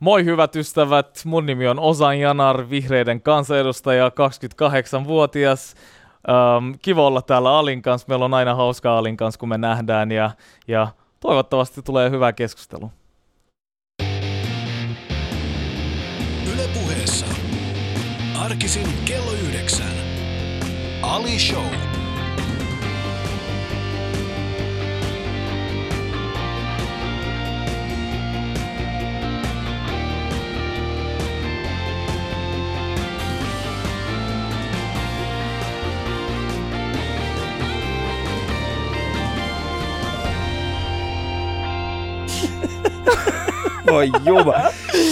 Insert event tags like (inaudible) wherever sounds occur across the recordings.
Moi hyvät ystävät, mun nimi on Osan Janar, vihreiden kansanedustaja, 28-vuotias. Ähm, kiva olla täällä Alin kanssa, meillä on aina hauskaa Alin kanssa, kun me nähdään ja, ja toivottavasti tulee hyvä keskustelu. Yle puheessa. Arkisin kello yhdeksän. Ali Show. Voi juma.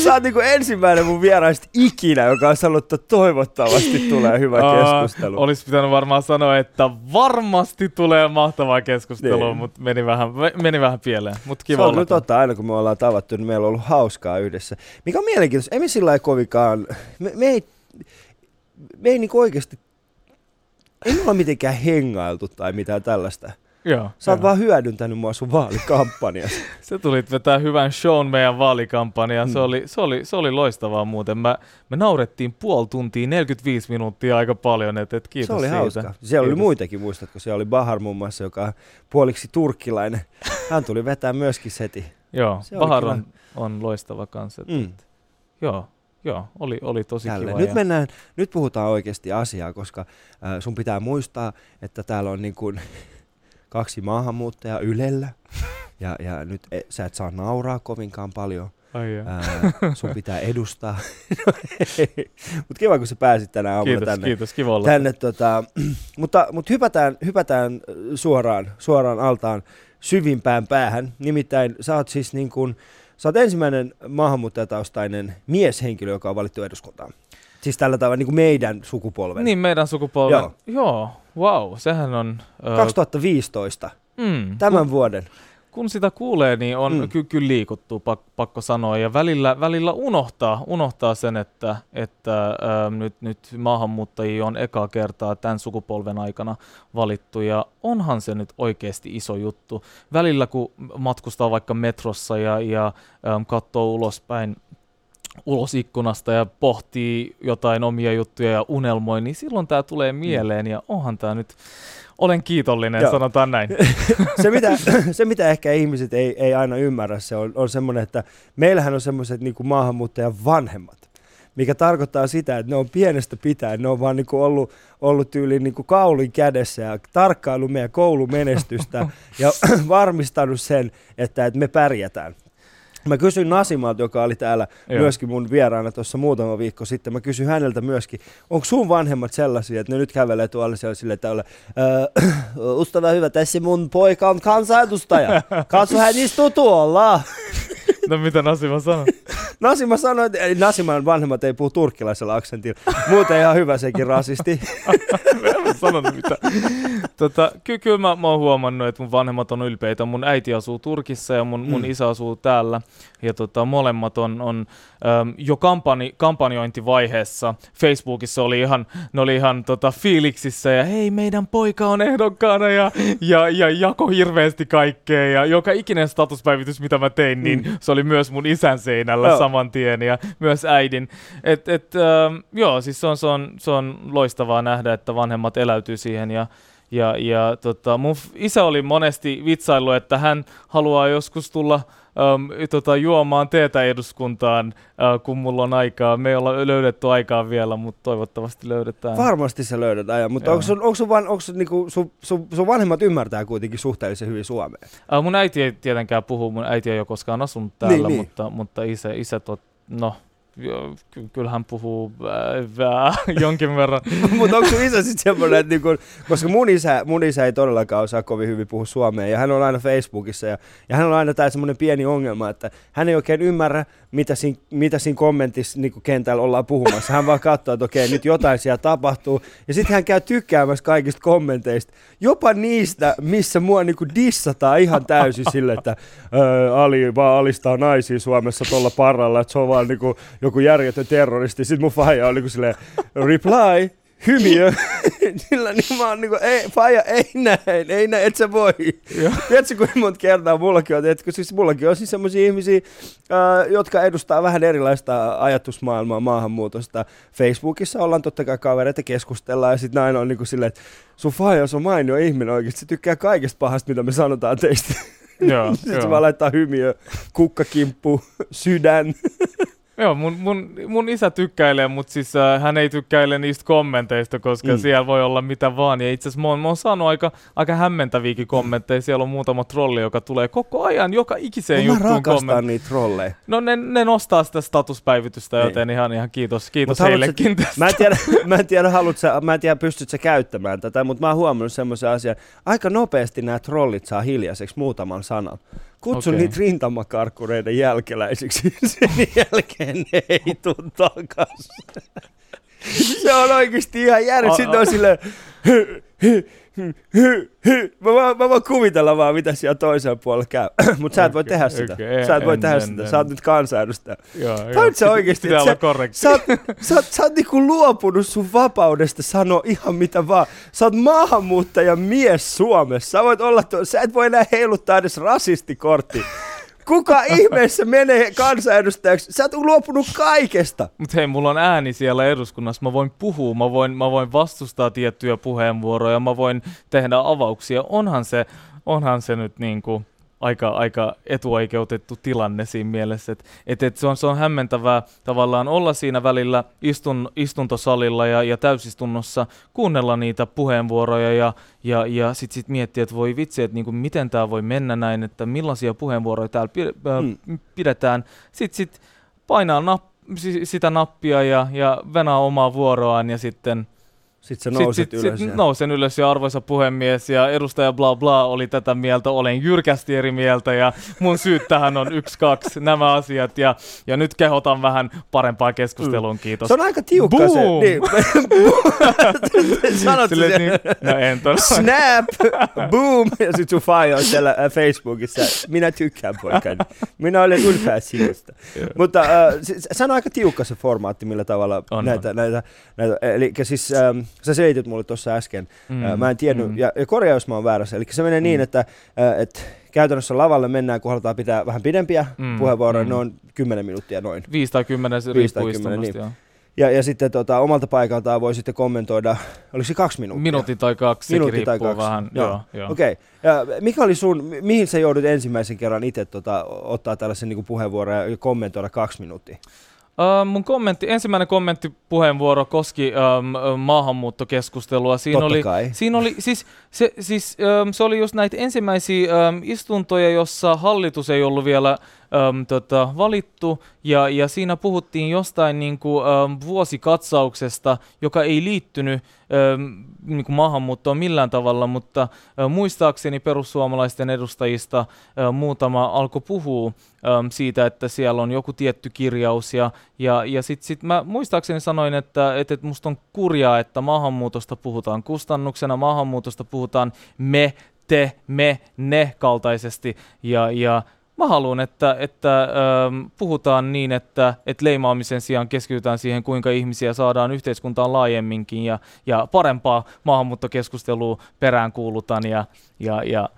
Sä oot niinku ensimmäinen mun vieraista ikinä, joka on sanonut, että toivottavasti tulee hyvä keskustelu. Uh, olisi pitänyt varmaan sanoa, että varmasti tulee mahtavaa keskustelua, niin. mutta meni vähän, meni vähän pieleen. Mut kiva Se on nyt totta, aina kun me ollaan tavattu, niin meillä on ollut hauskaa yhdessä. Mikä on mielenkiintoista, emme sillä lailla kovinkaan, me, me ei, me ei niinku oikeasti, ei me olla mitenkään hengailtu tai mitään tällaista. Joo, Sä oot vaan hyödyntänyt mua sun vaalikampanjassa. (laughs) Se tulit vetää hyvän shown meidän vaalikampanjaan. Se, mm. oli, se, oli, se oli loistavaa muuten. Mä, me naurettiin puoli tuntia, 45 minuuttia aika paljon. Et, et kiitos se oli siitä. hauska. Siellä kiitos. oli muitakin, muistatko? Siellä oli Bahar muun muassa, joka on puoliksi turkkilainen. Hän tuli vetää myöskin seti. Joo, se Bahar on, on loistava kanssa. Mm. et, joo, Joo, oli, oli tosi Tälle. kiva. Nyt, ja... mennään, nyt puhutaan oikeasti asiaa, koska äh, sun pitää muistaa, että täällä on niin kuin kaksi maahanmuuttajaa Ylellä. Ja, ja nyt e, sä et saa nauraa kovinkaan paljon. Ai Ää, sun pitää edustaa. (laughs) mutta kiva, kun sä pääsit tänä aamuna kiitos, tänne. Kiitos, kiva olla. Tänne, tota, (clears throat) mutta mutta hypätään, hypätään suoraan, suoraan altaan syvimpään päähän. Nimittäin sä oot siis niin kuin, sä oot ensimmäinen maahanmuuttajataustainen mieshenkilö, joka on valittu eduskuntaan. Siis tällä tavalla niin kuin meidän sukupolven. Niin, meidän sukupolven. Joo, Joo wow, sehän on... Uh... 2015, mm, tämän kun, vuoden. Kun sitä kuulee, niin on mm. ky- kyllä liikuttu, pak- pakko sanoa. Ja välillä, välillä unohtaa, unohtaa sen, että, että uh, nyt, nyt maahanmuuttajia on eka kertaa tämän sukupolven aikana valittu. Ja onhan se nyt oikeasti iso juttu. Välillä kun matkustaa vaikka metrossa ja, ja um, katsoo ulospäin ulos ikkunasta ja pohtii jotain omia juttuja ja unelmoi, niin silloin tämä tulee mm. mieleen ja onhan tämä nyt, olen kiitollinen, Joo. sanotaan näin. (laughs) se, mitä, se, mitä ehkä ihmiset ei, ei aina ymmärrä, se on, on semmoinen, että meillähän on semmoiset niin maahanmuuttajan vanhemmat mikä tarkoittaa sitä, että ne on pienestä pitäen, ne on vaan niinku ollut, ollut tyyliin niinku kaulin kädessä ja tarkkailu meidän koulumenestystä (laughs) ja (clears throat) varmistanut sen, että, että me pärjätään. Mä kysyin Nasimalta, joka oli täällä Joo. myöskin mun vieraana tuossa muutama viikko sitten, mä kysyin häneltä myöskin, onko sun vanhemmat sellaisia, että ne nyt kävelee tuolla sille että ystävä hyvä, tässä mun poika on kansanedustaja, katso hän istuu tuolla. (laughs) No mitä Nasima sanoi? (laughs) Nasima sanoi, että Nasiman vanhemmat ei puhu turkkilaisella aksentilla. Muuten ihan hyvä sekin rasisti. (laughs) mä sanonut mitä. Tota, ky- kyllä mä, mä oon huomannut, että mun vanhemmat on ylpeitä. Mun äiti asuu Turkissa ja mun, mm. mun isä asuu täällä. Ja tota, molemmat on, on äm, jo kampani, kampanjointivaiheessa. Facebookissa oli ihan, ne oli ihan tota, fiiliksissä ja hei meidän poika on ehdokkaana ja, ja, ja jako hirveästi kaikkea. Ja joka ikinen statuspäivitys, mitä mä tein, niin mm. Se oli myös mun isän seinällä no. saman tien ja myös äidin. Et, et, ähm, joo, siis se on, se, on, se on loistavaa nähdä, että vanhemmat eläytyy siihen ja ja, ja tota, mun isä oli monesti vitsailu, että hän haluaa joskus tulla um, tota, juomaan teetä eduskuntaan, uh, kun mulla on aikaa. Me ei olla löydetty aikaa vielä, mutta toivottavasti löydetään. Varmasti se löydetään, mutta onko sun, onko sun, van, onko sun, niinku, sun, sun, sun vanhemmat ymmärtää kuitenkin suhteellisen hyvin suomea? Uh, mun äiti ei tietenkään puhu, mun äiti ei ole koskaan asunut täällä, niin, mutta, niin. mutta isä, isä tot, no, kyllä hän puhuu äh, (laughs) jonkin verran. (laughs) Mutta onko sun isä sitten semmoinen, että niinku, koska mun isä, mun isä ei todellakaan osaa kovin hyvin puhua suomea, ja hän on aina Facebookissa, ja, ja hän on aina tämä semmoinen pieni ongelma, että hän ei oikein ymmärrä, mitä siinä, mitä siinä kommentissa niin kentällä ollaan puhumassa. Hän vaan katsoo, että okei, nyt jotain siellä tapahtuu, ja sitten hän käy tykkäämässä kaikista kommenteista, jopa niistä, missä mua niin dissataan ihan täysin sille, että Ali vaan alistaa naisia Suomessa tuolla parralla, että se on vaan niin kuin, joku järjetön terroristi. Sitten mun faija oli niin silleen, reply, hymiö. (laughs) Sillä niin mä oon niinku, ei, faija, ei näin, ei näin, et sä voi. Tiedätkö, kuinka monta kertaa mullakin on, tiedätkö, siis mullakin on siis semmoisia ihmisiä, äh, jotka edustaa vähän erilaista ajatusmaailmaa maahanmuutosta. Facebookissa ollaan totta kai kavereita keskustellaan ja sitten näin on niinku silleen, että sun faija on mainio ihminen oikeasti, se tykkää kaikesta pahasta, mitä me sanotaan teistä. Joo, (laughs) Sitten se vaan laittaa hymiö, kukkakimppu, sydän. (laughs) Joo, mun, mun, mun isä tykkäilee, mutta siis äh, hän ei tykkäile niistä kommenteista, koska mm. siellä voi olla mitä vaan. Ja itse asiassa mä, oon- mä oon saanut aika, aika hämmentäviäkin kommentteja. Siellä on muutama trolli, joka tulee koko ajan, joka ikiseen Mä juttuun rakastan kommentti. niitä trolleja. No ne, ne nostaa sitä statuspäivitystä, joten ihan, ihan kiitos, kiitos Mut heillekin sä- tästä. Mä en tiedä, mä en tiedä, sä, mä en tiedä pystyt sä käyttämään tätä, mutta mä oon huomannut semmoisen asian. Aika nopeasti nämä trollit saa hiljaiseksi muutaman sanan. Kutsun Okei. niitä rintamakarkkureiden jälkeläisiksi. (laughs) Sen jälkeen ne ei tuu takas. (laughs) Se on oikeesti ihan järjet. A- Sitten on silleen... hy. Mä, vaan, mä voin kuvitella vaan, mitä siellä toisella puolella käy. (clears throat) Mutta sä et voi tehdä sitä. okei, Sä et voi en- tehdä en- sitä. en. Sä oot nyt kansanedustaja. Sä pit- oikeesti, että korrekti. Sä oot, sä oot, sä oot niinku luopunut sun vapaudesta sanoa ihan mitä vaan. Sä oot maahanmuuttaja mies Suomessa. Sä, voit olla tuo, sä et voi enää heiluttaa edes rasistikortti. Kuka ihmeessä menee kansanedustajaksi? Sä oot luopunut kaikesta. Mutta hei, mulla on ääni siellä eduskunnassa, mä voin puhua, mä voin, mä voin vastustaa tiettyjä puheenvuoroja, mä voin tehdä avauksia. Onhan se, onhan se nyt niinku aika, aika etuoikeutettu tilanne siinä mielessä, että et, et se, on, se on hämmentävää tavallaan olla siinä välillä istun, istuntosalilla ja, ja täysistunnossa, kuunnella niitä puheenvuoroja ja, ja, ja sitten sit miettiä, että voi vitsi, että niinku, miten tämä voi mennä näin, että millaisia puheenvuoroja täällä pi, äh, Mm. pidetään. Sitten sit painaa napp- si- sitä nappia ja, ja venää omaa vuoroaan ja sitten Sitten sä nousit sit, ylös. Sit, ja- nousen ylös ja arvoisa puhemies ja edustaja bla bla oli tätä mieltä, olen jyrkästi eri mieltä ja mun syyt tähän on yksi, kaksi nämä asiat ja, ja nyt kehotan vähän parempaa keskusteluun, kiitos. Se on aika tiukka se. Boom! Niin. (laughs) Sanot Silleen, se. niin, no en todella. Snap, boom, ja sit sun faija on siellä äh, Facebookissa. Minä tykkään poikani. Minä olen ylpeä sinusta. Mutta äh, se, se on aika tiukka se formaatti, millä tavalla On, näitä, näitä, näitä, eli siis ähm, sä selitit mulle tuossa äsken, mm, mä en tiennyt, mm. ja, ja korjaa jos mä oon väärässä, eli se menee mm. niin, että et käytännössä lavalle mennään, kun halutaan pitää vähän pidempiä Mm, puheenvuoroja, mm. noin 10 minuuttia noin. 5 tai 10, se tai riippuu niin. joo. Ja, ja sitten tota, omalta paikaltaan voi sitten kommentoida, oliko se kaksi minuuttia? Minuutti tai kaksi, Minuutti tai kaksi. vähän. Joo, Joo, joo. Okei. Okay. Ja mikä oli sun, mi- mihin sä joudut ensimmäisen kerran itse tota, ottaa tällaisen niin puheenvuoron ja kommentoida kaksi minuuttia? Uh, mun kommentti, ensimmäinen kommenttipuheenvuoro koski um, maahanmuuttokeskustelua. Siinä Totta oli, kai. Siinä oli, siis, se, siis, um, se oli just näitä ensimmäisiä um, istuntoja, jossa hallitus ei ollut vielä um, tota, valittu, ja, ja siinä puhuttiin jostain niin kuin, um, vuosikatsauksesta, joka ei liittynyt um, niin kuin maahanmuuttoon millään tavalla, mutta uh, muistaakseni perussuomalaisten edustajista uh, muutama alkoi puhua um, siitä, että siellä on joku tietty kirjaus, ja, ja, ja sitten sit mä muistaakseni sanoin, että, että, että musta on kurjaa, että maahanmuutosta puhutaan kustannuksena, maahanmuutosta puhutaan me, te, me, ne kaltaisesti, ja, ja Mä haluan, että, että ähm, puhutaan niin, että, että leimaamisen sijaan keskitytään siihen, kuinka ihmisiä saadaan yhteiskuntaan laajemminkin ja, ja parempaa maahanmuuttokeskustelua peräänkuulutan ja, ja, ja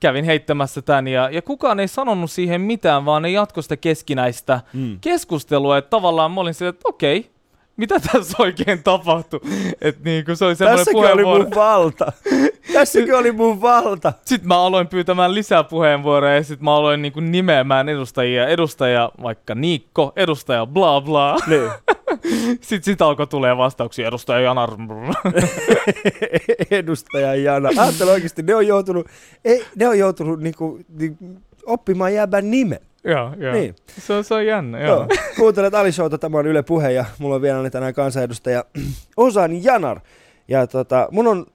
kävin heittämässä tämän ja, ja kukaan ei sanonut siihen mitään, vaan ne jatkoi sitä keskinäistä Mm. keskustelua, että tavallaan mä olin se, että okei, mitä tässä oikein tapahtui? Että niin kuin se oli Tässäkin oli puheenvuoro. mun valta. Tässäkin oli mun valta. Sitten mä aloin pyytämään lisää puheenvuoroja ja sitten mä aloin niinku nimeämään edustajia. Edustaja vaikka Niikko, edustaja bla bla. Niin. (laughs) Sitten sit alkoi tulee vastauksia, edustaja Janar. (laughs) Edustaja Jana. Ajattele oikeasti, ne on joutunut, ei, ne on joutunut niinku, niinku, oppimaan jääbän nimen. Joo, joo. Niin. Se, on, se on jännä, joo. Joo. Kuuntelet Ali Showta, tämä on Yle Puhe ja mulla on vielä tänään kansanedustaja (clears throat) Osan Janar. Ja tota, mun on,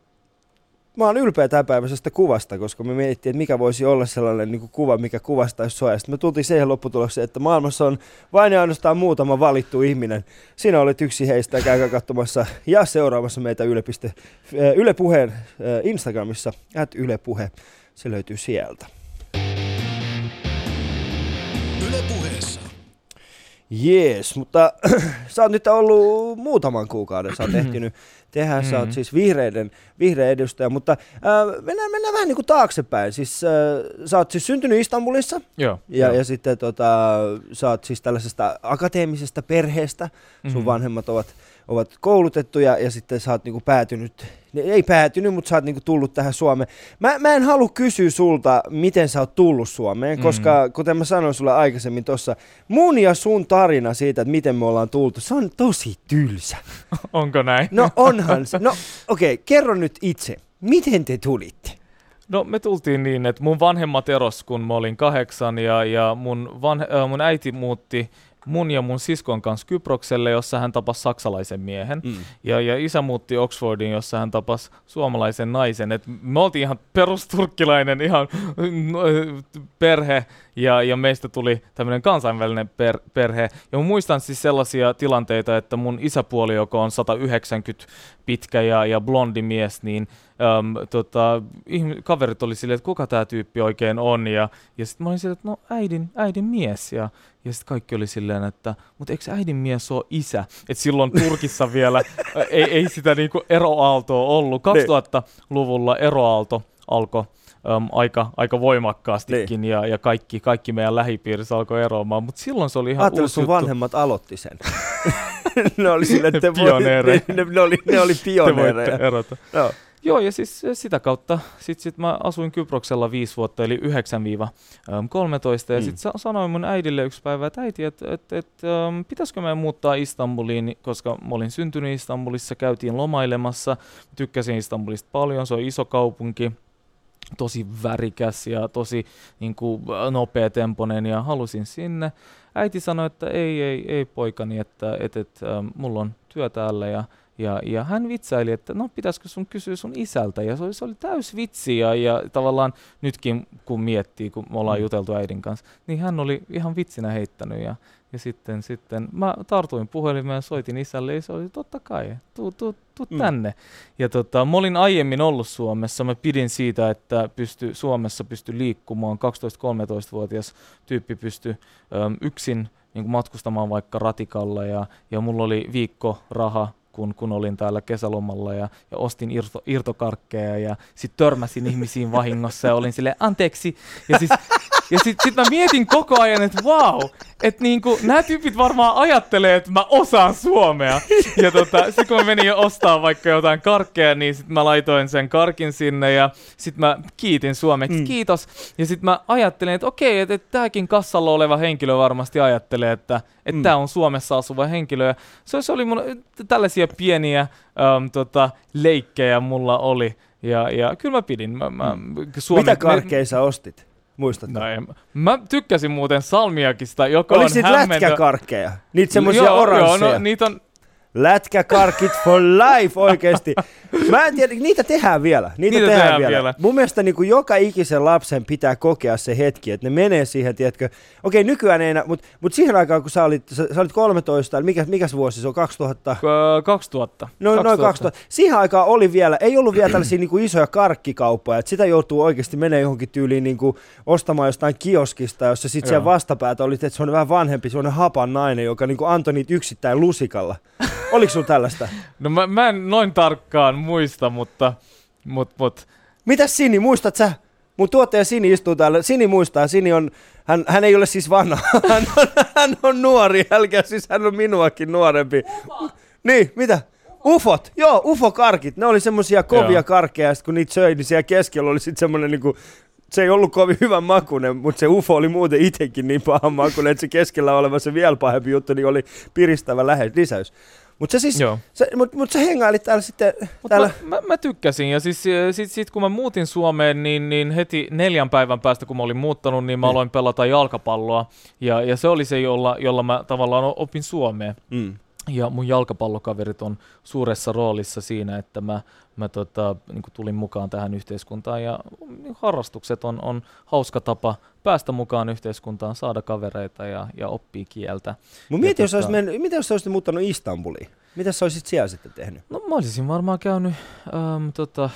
mä oon ylpeä tämänpäiväisestä kuvasta, koska me mietittiin, että mikä voisi olla sellainen niin kuin kuva, mikä kuvastaisi sua. Ja sitten me tultiin siihen lopputulokseen, että maailmassa on vain ja ainoastaan muutama valittu ihminen. Sinä olet yksi heistä, käykää katsomassa ja seuraamassa meitä Yle, Yle Puheen Instagramissa, at Yle Puhe. Se löytyy sieltä. Yle Puheessa. Jees, mutta (clears throat) sä oot nyt ollut muutaman kuukauden, sä oot ehtinyt tehdä. Sä oot Mm. siis vihreiden, vihreä edustaja, mutta äh, mennään, mennään vähän niin kuin taaksepäin. Siis, äh, sä oot siis syntynyt Istanbulissa Joo. ja, joo. ja sitten tota, sä oot siis tällaisesta akateemisesta perheestä. Sun Mhm. vanhemmat ovat, ovat koulutettuja ja sitten sä oot niinku päätynyt, ei päätynyt, mutta sä oot niinku tullut tähän Suomeen. Mä, mä en halua kysyä sulta, miten sä oot tullut Suomeen, Mhm. koska kuten mä sanoin sulle aikaisemmin tuossa, mun ja sun tarina siitä, että miten me ollaan tultu, se on tosi tylsä. (laughs) Onko näin? No onhan se. No okei, okay, kerro nyt itse, miten te tulitte? No me tultiin niin, että mun vanhemmat eros, kun mä olin kahdeksan ja, ja mun, van, äh, mun äiti muutti mun ja mun siskon kanssa Kyprokselle, jossa hän tapasi saksalaisen miehen. Mm. Ja, ja isä muutti Oxfordiin, jossa hän tapasi suomalaisen naisen. Et me oltiin ihan perusturkkilainen ihan perhe ja, ja meistä tuli tämmöinen kansainvälinen per, perhe. Ja mä muistan siis sellaisia tilanteita, että mun isäpuoli, joka on 190 pitkä ja, ja blondi mies, niin äm, tota, ihm- kaverit oli silleen, että kuka tämä tyyppi oikein on. Ja, ja sitten mä olin silleen, että no äidin, äidin mies. Ja, ja sitten kaikki oli silleen, että mutta eikö äidin mies ole isä? Että silloin Turkissa (laughs) vielä ei, ei sitä niinku eroaaltoa ollut. 2000-luvulla eroaalto alkoi äm, aika, aika voimakkaastikin ja, ja kaikki, kaikki meidän lähipiirissä alkoi eroamaan, mutta silloin se oli ihan Ajattelin, että uusi sun juttu. vanhemmat aloitti sen. (laughs) ne oli sille, että te Pioneereja. (laughs) ne, ne, oli, ne oli (laughs) Te pioneereja. voitte erota. Joo. Joo, ja siis sitä kautta sit, sit mä asuin Kyproksella viisi vuotta, eli 9-13, ja Mm. sitten sa- sanoin mun äidille yksi päivä, että äiti, että et, et, pitäisikö meidän muuttaa Istanbuliin, koska mä olin syntynyt Istanbulissa, käytiin lomailemassa, tykkäsin Istanbulista paljon, se on iso kaupunki, tosi värikäs ja tosi niin kuin, nopeatempoinen ja halusin sinne. Äiti sanoi, että ei, ei, ei poikani, että et, et, ähm, mulla on työ täällä ja ja, ja hän vitsaili, että no pitäisikö sun kysyä sun isältä, ja se oli, se oli täys vitsi, ja, ja tavallaan nytkin kun miettii, kun me ollaan Mm. juteltu äidin kanssa, niin hän oli ihan vitsinä heittänyt, ja, ja sitten, sitten mä tartuin puhelimeen ja soitin isälle, ja se oli totta kai, tuu, tuu, tuu Mm. tänne. Ja tota, mä olin aiemmin ollut Suomessa, mä pidin siitä, että pysty, Suomessa pysty liikkumaan, 12-13-vuotias tyyppi pystyi äm, yksin niin kuin matkustamaan vaikka ratikalla, ja, ja mulla oli viikko raha kun, kun olin täällä kesälomalla ja, ja ostin irto, irtokarkkeja ja sitten törmäsin ihmisiin vahingossa ja olin silleen anteeksi. Ja siis ja sitten sit mä mietin koko ajan, että wow, että niinku, nämä tyypit varmaan ajattelee, että mä osaan suomea. Ja tota, sitten kun mä menin jo ostaa vaikka jotain karkkeja, niin sitten mä laitoin sen karkin sinne ja sitten mä kiitin suomeksi, Mm. mm. kiitos. Ja sitten mä ajattelin, että okei, että, että tämäkin kassalla oleva henkilö varmasti ajattelee, että, että Mm. tämä on Suomessa asuva henkilö. Ja se, se oli mun, tällaisia pieniä äm, tota, leikkejä mulla oli. Ja, ja kyllä mä pidin. Mä, mä, Suomen, Mitä karkkeja sä ostit? Muistatko? No, en, mä tykkäsin muuten salmiakista, joka Oliko on niitä lätkäkarkkeja? Niitä semmoisia oransseja? Joo, no, niitä on, Lätkäkarkit for life oikeesti. (laughs) Mä en tiedä, niitä tehdään vielä. Niitä, Niitä tehdään, tehdään vielä. vielä. Mun mielestä niin kuin joka ikisen lapsen pitää kokea se hetki, että ne menee siihen, tiedätkö. Okei, nykyään ei enää, mutta mut siihen aikaan, kun sä olit, sä, sä olit 13, eli mikä, mikäs vuosi se on, 2000? ö, 2000. No, noin 2000. Siihen aikaan oli vielä, ei ollut vielä tällaisia niin kuin isoja karkkikauppoja, että sitä joutuu oikeasti menemään johonkin tyyliin niin kuin ostamaan jostain kioskista, jossa sitten siellä vastapäätä oli, että se on vähän vanhempi, se on hapan nainen, joka niin kuin antoi niitä yksittäin lusikalla. (laughs) Oliko sulla tällaista? No mä, mä en noin tarkkaan muista, mutta, mut, mut, Mitäs Sini, muistat sä? Mun tuottaja Sini istuu täällä. Sini muistaa, Sini on, hän, hän ei ole siis vanha, (laughs) hän on, hän on nuori, älkää siis hän on minuakin nuorempi. Niin, mitä? Ufot, joo, ufokarkit, ne oli semmosia kovia Joo. karkkeja, sit kun niitä söi, niin siellä keskellä oli sitten semmonen niinku, se ei ollut kovin hyvän makuinen, mutta se ufo oli muuten itsekin niin pahan makuinen, että se keskellä oleva se vielä pahempi juttu, niin oli piristävä lähe, lisäys. Mutta se siis, joo. se, mut, mut sä hengailit täällä sitten, Mut täällä, mä, mä, mä, tykkäsin ja siis eh, sit, sit, kun mä muutin Suomeen, niin, niin heti neljän päivän päästä kun mä olin muuttanut, niin mä Niin. aloin pelata jalkapalloa ja, ja se oli se, jolla, jolla mä tavallaan opin Suomeen. mm. Ja mun jalkapallokaverit on suuressa roolissa siinä, että mä, mä tota, niin tulin mukaan tähän yhteiskuntaan. Ja niin harrastukset on, on hauska tapa päästä mukaan yhteiskuntaan, saada kavereita ja, ja oppii kieltä. Mut mieti, Ja jos tota- mennyt, mitä jos sä olisit muuttanut Istanbuliin? Mitä sä olisit siellä sitten tehnyt? No mä olisin varmaan käynyt äm, tota,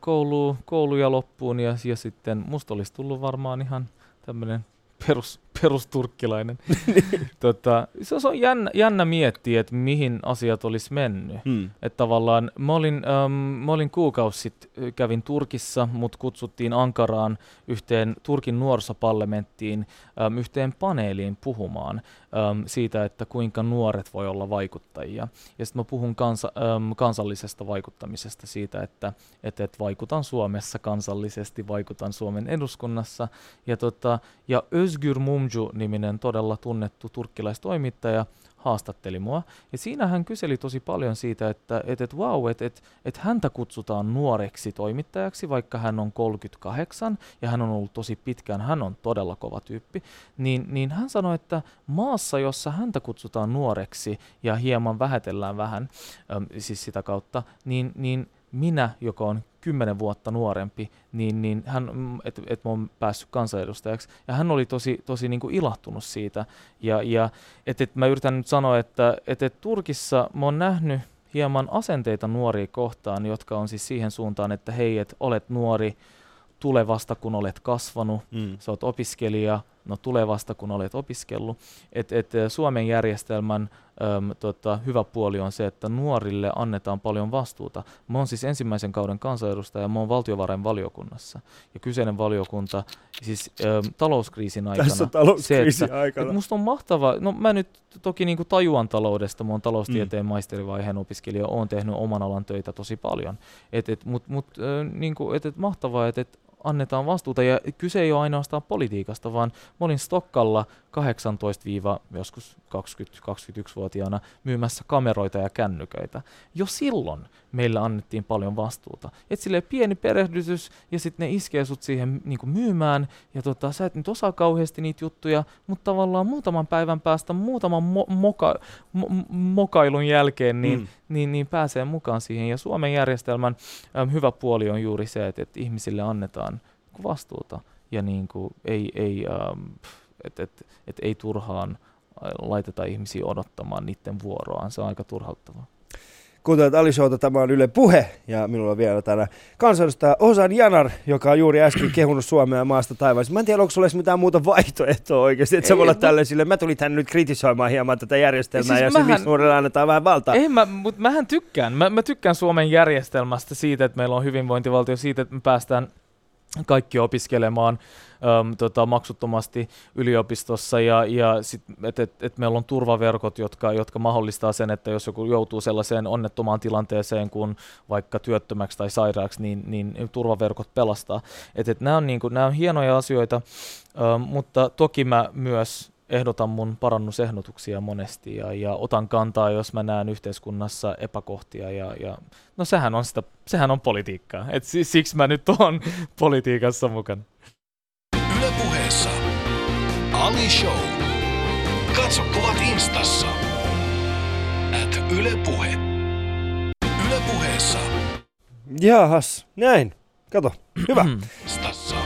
koulu, kouluja loppuun ja, ja sitten musta olisi tullut varmaan ihan tämmöinen perus, perusturkkilainen. (laughs) tota, se, on jännä, jännä miettiä, että mihin asiat olisi mennyt. Hmm. Että tavallaan mä olin, ähm, mä olin kuukausi sitten, kävin Turkissa, mut kutsuttiin Ankaraan yhteen Turkin nuorisoparlamenttiin ähm, yhteen paneeliin puhumaan ähm, siitä, että kuinka nuoret voi olla vaikuttajia. Ja sitten mä puhun kansa, ähm, kansallisesta vaikuttamisesta siitä, että, että, että vaikutan Suomessa kansallisesti, vaikutan Suomen eduskunnassa. Ja, tota, ja Özgür Mumju-niminen todella tunnettu turkkilaistoimittaja haastatteli mua. Ja siinä hän kyseli tosi paljon siitä, että et, et, wow, että et, et häntä kutsutaan nuoreksi toimittajaksi, vaikka hän on 38 ja hän on ollut tosi pitkään, hän on todella kova tyyppi, niin, niin hän sanoi, että maassa, jossa häntä kutsutaan nuoreksi ja hieman vähätellään vähän, äm, siis sitä kautta, niin, niin minä, joka on kymmenen vuotta nuorempi, niin, niin hän, että et mä oon päässyt kansanedustajaksi. Ja hän oli tosi, tosi niin kuin ilahtunut siitä. Ja, ja että et mä yritän nyt sanoa, että et, et Turkissa mä oon nähnyt hieman asenteita nuoria kohtaan, jotka on siis siihen suuntaan, että hei, että olet nuori, tule vasta kun olet kasvanut, Mm. sä oot opiskelija, no tule vasta kun olet opiskellut. Et, et eh, Suomen järjestelmän äm, tota, hyvä puoli on se, että nuorille annetaan paljon vastuuta. Mä oon siis ensimmäisen kauden kansanedustaja, mä oon valtiovarainvaliokunnassa. Ja kyseinen valiokunta, siis äm, talouskriisin aikana. Tässä talouskriisin se, että- aikana. Et musta on mahtava, no mä nyt toki niinku tajuan taloudesta, mä oon taloustieteen mm. maisterivaiheen opiskelija, oon tehnyt oman alan töitä tosi paljon. Et, et, mut, mut, äh, niinku, et, et mahtavaa, että et annetaan vastuuta ja kyse ei ole ainoastaan politiikasta, vaan mä olin Stokkalla 18 joskus 20-21-vuotiaana myymässä kameroita ja kännyköitä. Jo silloin meillä annettiin paljon vastuuta. Et silleen pieni perehdytys ja sitten ne iskee sut siihen niin myymään ja tota, sä et nyt osaa kauheasti niitä juttuja, mutta tavallaan muutaman päivän päästä, muutaman mo- moka- mo- mokailun jälkeen, niin, Mm. niin, niin pääsee mukaan siihen. Ja Suomen järjestelmän äm, hyvä puoli on juuri se, että, että ihmisille annetaan vastuuta ja niin kuin ei, ei, ähm, että et, et ei turhaan äh, laiteta ihmisiä odottamaan niiden vuoroaan. Se on aika turhauttavaa. Kuuntelet Ali Showta, tämä on Yle Puhe ja minulla on vielä täällä kansanedustaja Osan Janar, joka on juuri äsken (clears throat) kehunut Suomea maasta taivaaseen. Mä en tiedä, onko sulla edes mitään muuta vaihtoehtoa oikeasti, että sä Ei, voi olla mä- tälleen sille, mä tulin tänne nyt kritisoimaan hieman tätä järjestelmää Siis ja se, mähän- miksi nuorille annetaan vähän valtaa. Ei, mä, mutta mähän tykkään. Mä, mä tykkään Suomen järjestelmästä siitä, että meillä on hyvinvointivaltio, siitä, että me päästään kaikki opiskelemaan äm, tota, maksuttomasti yliopistossa ja, ja sit, että et, et meillä on turvaverkot, jotka, jotka mahdollistaa sen, että jos joku joutuu sellaiseen onnettomaan tilanteeseen kuin vaikka työttömäksi tai sairaaksi, niin, niin turvaverkot pelastaa. Et, et nämä, on, niinku, nämä on hienoja asioita, äm, mutta toki mä myös ehdotan mun parannusehdotuksia monesti ja, ja otan kantaa, jos mä näen yhteiskunnassa epäkohtia ja, ja no sehän on, sitä, sehän on politiikkaa. Et si- siksi mä nyt oon (laughs) politiikassa mukana. Yle puheessa. Ali Show. Katso kuvat instassa. At Yle Puhe. Yle puheessa. Jaahas, näin. Kato, hyvä. (clears throat) Instassa.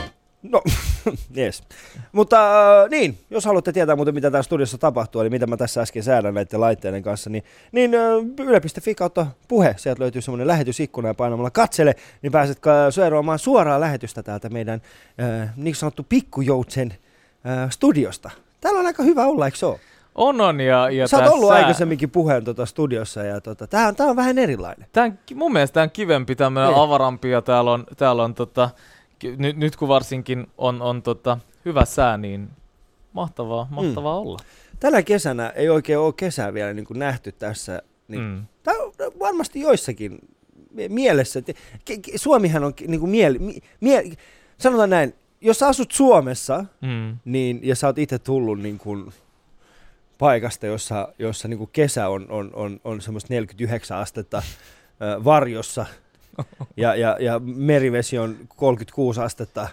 No, (laughs) yes. Mutta äh, niin, jos haluatte tietää muuten, mitä täällä studiossa tapahtuu, eli mitä mä tässä äsken säädän näiden laitteiden kanssa, niin, niin äh, yle.fi kautta puhe, sieltä löytyy semmoinen lähetysikkuna ja painamalla katsele, niin pääset seuraamaan suoraa lähetystä täältä meidän äh, niin sanottu pikkujoutsen äh, studiosta. Täällä on aika hyvä olla, eikö se ole? On, on. Ja, ja Sä oot tää ollut aikaisemminkin puheen tota studiossa ja tota, tää, on, tää on vähän erilainen. Tää on, mun mielestä tämä on kivempi, tämmöinen Niin. avarampi ja täällä on, täällä on tota, nyt, nyt kun varsinkin on, on tota, hyvä sää, niin mahtavaa, mahtavaa mm. olla. Tänä kesänä ei oikein ole kesää vielä niin kuin nähty tässä niin Mm. Tämä on varmasti joissakin mie- mielessä. Suomihan on niin kuin mieli, mie, sanotaan näin, jos asut Suomessa Mm. niin, ja sä oot itse tullut niin kuin paikasta, jossa, jossa niin kuin kesä on, on, on, on semmoista 49 astetta varjossa (laughs) ja, ja, ja merivesi on 36 astetta,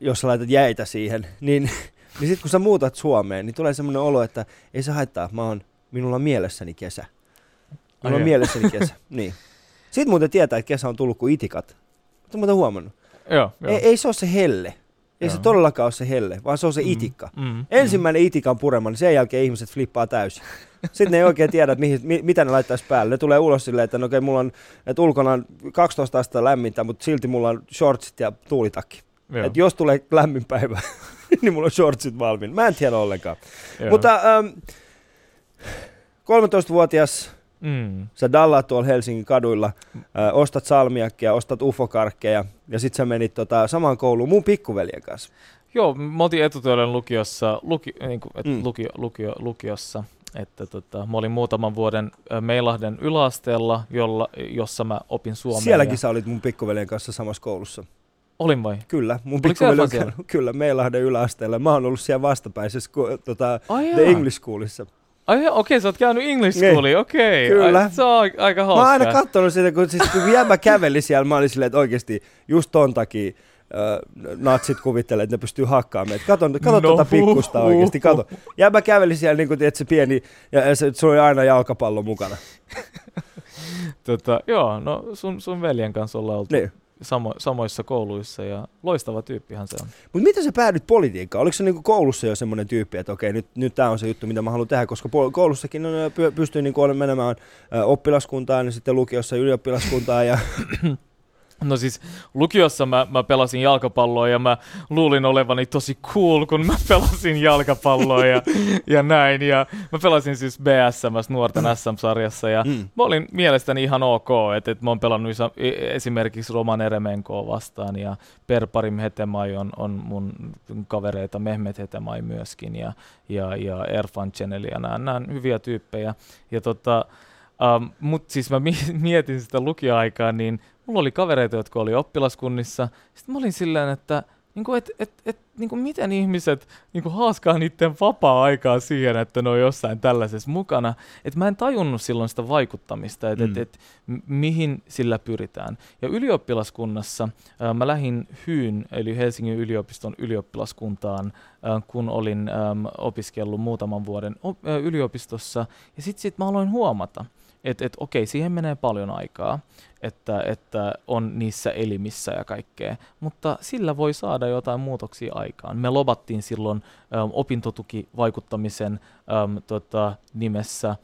jos sä laitat jäitä siihen, niin, (laughs) niin sitten kun sä muutat Suomeen, niin tulee semmoinen olo, että ei se haittaa, mä oon, minulla on mielessäni kesä. Minulla on mielessäni kesä, (laughs) niin. Sitten muuten tietää, että kesä on tullut kuin itikat. Oletko muuten huomannut? Joo, joo. Ei, ei se ole se helle. Ei se Joo. todellakaan ole se helle, vaan se on se itikka. Mm. Ensimmäinen itikan purema, niin sen jälkeen ihmiset flippaa täysin. (laughs) Sitten ne ei oikein tiedä, että mihin, mi, mitä ne laittaisi päälle. Ne tulee ulos silleen, että no okei, mulla on, että ulkona on 12 astetta lämmintä, mutta silti mulla on shortsit ja tuulitakki. Joo. Että jos tulee lämmin päivä, (laughs) niin mulla on shortsit valmiin. Mä en tiedä ollenkaan. Joo. Mutta ähm, 13-vuotias, Mm. sä dallaat tuolla Helsingin kaduilla, äh, ostat salmiakkia, ostat ufokarkkeja ja sit sä menit tota, samaan kouluun mun pikkuveljen kanssa. Joo, mä oltiin etutöiden lukiossa, luki, niin kuin, et, Mm. lukio, lukio, lukiossa, että tota, mä olin muutaman vuoden ö, Meilahden yläasteella, jolla, jossa mä opin suomea. Sielläkin ja, sä olit mun pikkuveljen kanssa samassa koulussa. Olin vai? Kyllä, mun siellä? käynyt- (laughs) kyllä Meilahden yläasteella. Mä oon ollut siellä vastapäisessä ku, tota, Ai The. English Schoolissa. Ai okei, sä oot käynyt English Niin. Schoolia, okei. Kyllä. Ai, se on aika- aika Mä hauskaa. oon aina kattonut sitä, kun, siis, kun jäbä käveli siellä, mä olin silleen, että oikeesti just ton takia äh, natsit kuvittelee, että ne pystyy hakkaamaan meitä. Kato, kato No, tuota pikkusta huh, oikeesti, huh, kato. Jäbä käveli siellä, niin kuin, että se pieni, ja ja se, sulla oli aina jalkapallo mukana. (laughs) Tota, joo, no sun, sun veljen kanssa ollaan oltu Niin. Samo, samoissa kouluissa ja loistava tyyppihän se on. Mutta miten sä päädyit politiikkaan? Oliko se niinku koulussa jo semmoinen tyyppi, että okei, nyt, nyt tämä on se juttu, mitä mä haluan tehdä, koska koulussakin on, pystyy niinku menemään oppilaskuntaan ja sitten lukiossa ylioppilaskuntaan ja (coughs) No siis lukiossa mä, mä pelasin jalkapalloa ja mä luulin olevani tosi cool, kun mä (laughs) pelasin jalkapalloa ja, ja näin. Ja mä pelasin siis BSMS nuorten SM-sarjassa ja Mm. mä olin mielestäni ihan ok, että, että mä oon pelannut isa, e- esimerkiksi Roman Eremenkoa vastaan ja Perparim Hetemai on, on mun kavereita, Mehmet Hetemai myöskin ja, ja, ja Erfan Channel ja nämä, nämä on hyviä tyyppejä. Ja tota, Um, Mutta siis mä mi- (laughs) mietin sitä lukioaikaa, niin mulla oli kavereita, jotka oli oppilaskunnissa. Sitten mä olin silleen, että niinku, et, et, et, niinku, miten ihmiset niinku, haaskaa niiden vapaa-aikaa siihen, että ne on jossain tällaisessa mukana. Et mä en tajunnut silloin sitä vaikuttamista, että Mm. et, et, mihin sillä pyritään. Ja ylioppilaskunnassa ää, mä lähdin Hyyn, eli Helsingin yliopiston ylioppilaskuntaan, ää, kun olin äm, opiskellut muutaman vuoden op- ää, yliopistossa. Ja sitten sit mä aloin huomata, että et, okei, siihen menee paljon aikaa, että, että on niissä elimissä ja kaikkea, mutta sillä voi saada jotain muutoksia aikaan. Me lobattiin silloin äm, opintotukivaikuttamisen äm, tota, nimessä ä,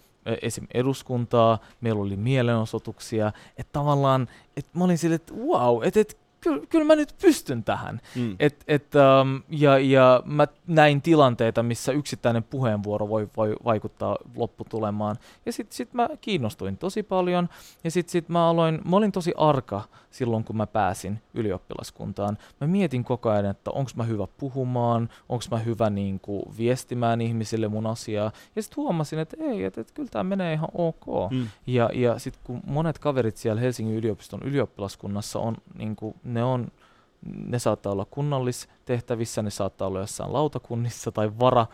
esim. eduskuntaa, meillä oli mielenosoituksia, että tavallaan, että mä olin silleen, että wow, että et, kyllä, kyllä mä nyt pystyn tähän. Mm. Et, et, um, ja, ja mä näin tilanteita, missä yksittäinen puheenvuoro voi, voi vaikuttaa lopputulemaan. Ja sitten sit mä kiinnostuin tosi paljon. Ja sitten sit mä aloin, mä olin tosi arka silloin, kun mä pääsin ylioppilaskuntaan. Mä mietin koko ajan, että onko mä hyvä puhumaan, onko mä hyvä niin kuin, viestimään ihmisille mun asiaa. Ja sitten huomasin, että ei, että et, kyllä tämä menee ihan ok. Mm. Ja, ja sitten kun monet kaverit siellä Helsingin yliopiston ylioppilaskunnassa on, niin kuin, ne on, ne saattaa olla kunnallistehtävissä, ne saattaa olla jossain lautakunnissa tai vara,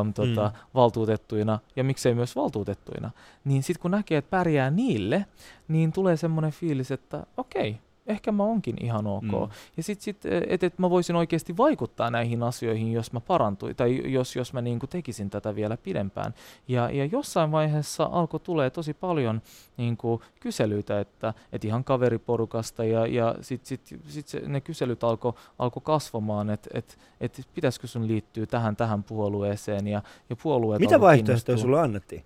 äm, tota, Mm. valtuutettuina ja miksei myös valtuutettuina, niin sitten kun näkee, että pärjää niille, niin tulee semmoinen fiilis, että okei, ehkä mä onkin ihan ok. Mm. Ja sitten, sit, että et mä voisin oikeasti vaikuttaa näihin asioihin, jos mä parantuin, tai jos, jos mä niinku tekisin tätä vielä pidempään. Ja, ja jossain vaiheessa alkoi tulee tosi paljon niinku kyselyitä, että et ihan kaveriporukasta, ja, ja sitten sit, sit se, ne kyselyt alkoi alko kasvamaan, että et, et pitäisikö sun liittyä tähän tähän puolueeseen, ja, ja puolueet Mitä vaihtoehtoja sulle annettiin?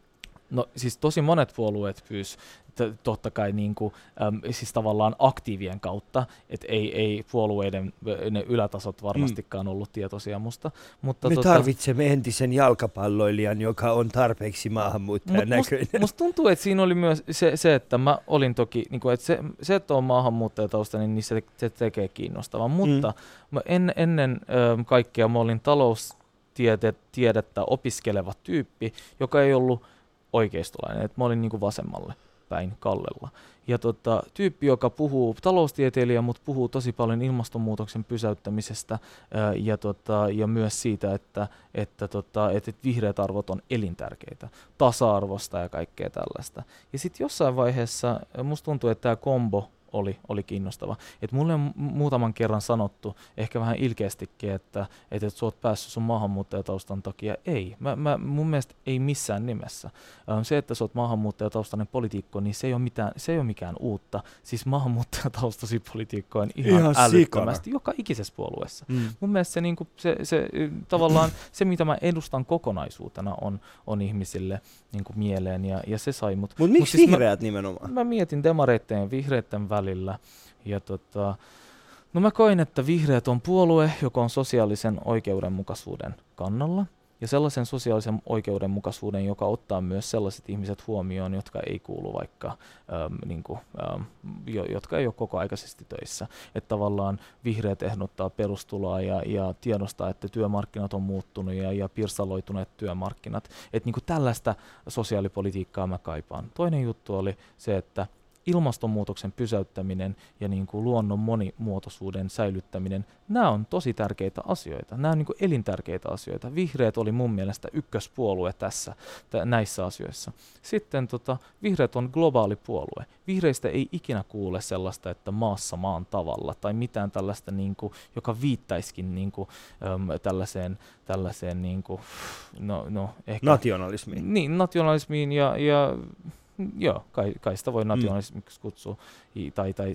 No siis tosi monet puolueet pyys t- totta kai niin kuin, äm, siis tavallaan aktiivien kautta, että ei, ei puolueiden ne ylätasot varmastikaan ollut tietoisia musta. Mutta Me tota, tarvitsemme entisen jalkapalloilijan, joka on tarpeeksi maahanmuuttajan Mut näköinen. musta tuntuu, että siinä oli myös se, se että mä olin toki, niin kuin, että se, se, että on maahanmuuttajatausta, niin se, se tekee kiinnostavan. Mutta mä en, ennen ö, kaikkea mä olin taloustiedettä opiskeleva tyyppi, joka ei ollut oikeistolainen. Et mä olin niin kuin vasemmalle päin kallella. Ja tota, tyyppi, joka puhuu, taloustieteilijä, mutta puhuu tosi paljon ilmastonmuutoksen pysäyttämisestä ää, ja, tota, ja myös siitä, että, että, tota, että et vihreät arvot on elintärkeitä, tasa-arvosta ja kaikkea tällaista. Ja sitten jossain vaiheessa musta tuntuu, että tämä kombo oli, oli kiinnostava. Et mulle on mu- muutaman kerran sanottu, ehkä vähän ilkeästikin, että, että, että sä oot päässyt sun maahanmuuttajataustan takia. Ei. Mä, mä, mun mielestä ei missään nimessä. Ähm, Se, että sä oot maahanmuuttajataustainen poliitikko, niin se ei ole, mitään, se ei ole mikään uutta. Siis maahanmuuttajataustasi poliitikko on ihan, Ihan ihan sikana. älyttömästi joka ikisessä puolueessa. Mm. Mun mielestä se, niin kuin, se, se, tavallaan se, mitä mä edustan kokonaisuutena, on, on ihmisille niin kuin mieleen, ja, ja se sai mut. Mutta miksi Mut siis mä- vihreät nimenomaan? Mä mietin demareitten ja vihreitten välillä, ja tota, No mä koin, että vihreät on puolue, joka on sosiaalisen oikeudenmukaisuuden kannalla ja sellaisen sosiaalisen oikeudenmukaisuuden, joka ottaa myös sellaiset ihmiset huomioon, jotka ei kuulu vaikka, äm, niin kuin, äm, jo, jotka ei ole kokoaikaisesti töissä. Että tavallaan vihreät ehdottaa perustuloa ja, ja tiedostaa, että työmarkkinat on muuttunut ja, ja pirsaloituneet työmarkkinat. Että niin tällaista sosiaalipolitiikkaa mä kaipaan. Toinen juttu oli se, että ilmastonmuutoksen pysäyttäminen ja niin kuin luonnon monimuotoisuuden säilyttäminen, nämä on tosi tärkeitä asioita. Nämä on niin kuin elintärkeitä asioita. Vihreät oli mun mielestä ykköspuolue tässä t- näissä asioissa. Sitten tota, vihreät on globaali puolue. Vihreistä ei ikinä kuule sellaista, että maassa maan tavalla tai mitään tällaista, niin kuin, joka viittaisikin niin kuin, äm, tällaiseen, tällaiseen niin kuin, no, no, ehkä, nationalismiin. Niin, nationalismiin ja, ja Joo, kai, kai sitä voi mm. nationalismiksi kutsua. Tai, tai,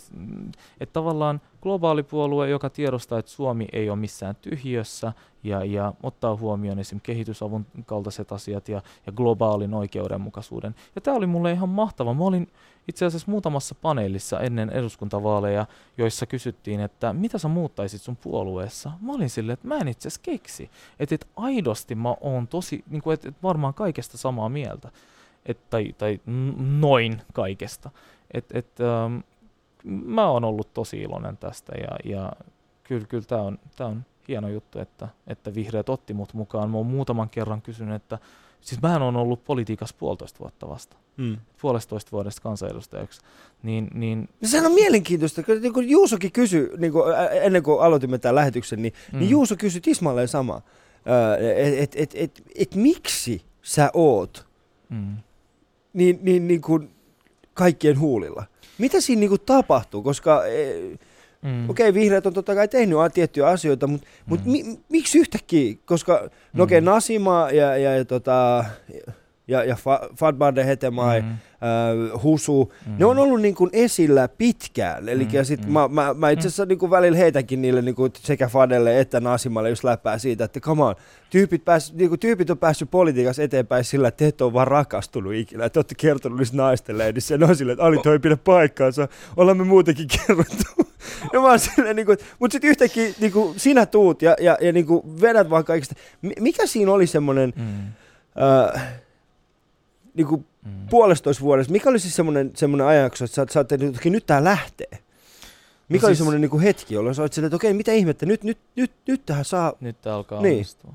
että tavallaan globaali puolue, joka tiedostaa, että Suomi ei ole missään tyhjössä ja, ja ottaa huomioon esimerkiksi kehitysavun kaltaiset asiat ja, ja globaalin oikeudenmukaisuuden. Ja tämä oli mulle ihan mahtava. Mä olin itse asiassa muutamassa paneelissa ennen eduskuntavaaleja, joissa kysyttiin, että mitä sä muuttaisit sun puolueessa. Mä olin silleen, että mä en itse asiassa keksi. Että et aidosti mä oon tosi, niin kuin, että et varmaan kaikesta samaa mieltä et, tai, tai noin kaikesta. Et, et, ähm, mä oon ollut tosi iloinen tästä ja, ja kyllä, kyllä tämä on, tää on hieno juttu, että, että vihreät otti mut mukaan. Mä oon muutaman kerran kysynyt, että siis mä oon ollut politiikassa puolitoista vuotta vasta. Mm. Puolestoista vuodesta kansanedustajaksi. Niin, niin... No sehän on mielenkiintoista, kun niin Juusokin kysyi, niin kuin, ennen kuin aloitimme tämän lähetyksen, niin, niin mm. niin Juuso kysyi tismalleen sama. Että et, et, et, et, miksi sä oot mm niin, niin, niin kuin kaikkien huulilla. Mitä siinä niin kuin tapahtuu? Koska e, mm. okei, okay, vihreät on totta kai tehnyt tiettyjä asioita, mutta mm. mut mi, miksi yhtäkkiä? Koska no okei, okay, mm. Nasima ja, ja, ja, tota, ja, ja Fadbande Hetemai, mm äh, Husu, mm. ne on ollut niin kuin esillä pitkään. Eli mm, sit mm. mä, mä, mä itse asiassa niin kuin välillä heitänkin niille niin kuin sekä Fadelle että Nasimalle just läppää siitä, että come on, tyypit, pääs, niin kuin tyypit on päässyt politiikassa eteenpäin sillä, että te et ole vaan rakastunut ikinä, että olette kertonut niistä naistelle, niin se on silleen, että Ali toi ei pidä paikkaansa, ollaan me muutenkin (laughs) kerrottu. ja mä silleen, niin kuin, mutta sitten yhtäkkiä niin kuin sinä tuut ja, ja, ja niin kuin vedät vaan kaikista. Mikä siinä oli semmoinen, mm. äh, niin kuin mm. puolestoista vuodesta, mikä oli siis semmoinen, semmoinen ajanjakso, että sä, sä että nyt tää lähtee? Mikä no oli siis, semmoinen niin hetki, jolloin sä olet että okei, mitä ihmettä, nyt, nyt, nyt, nyt tähän saa... Nyt tää alkaa niin. onnistua.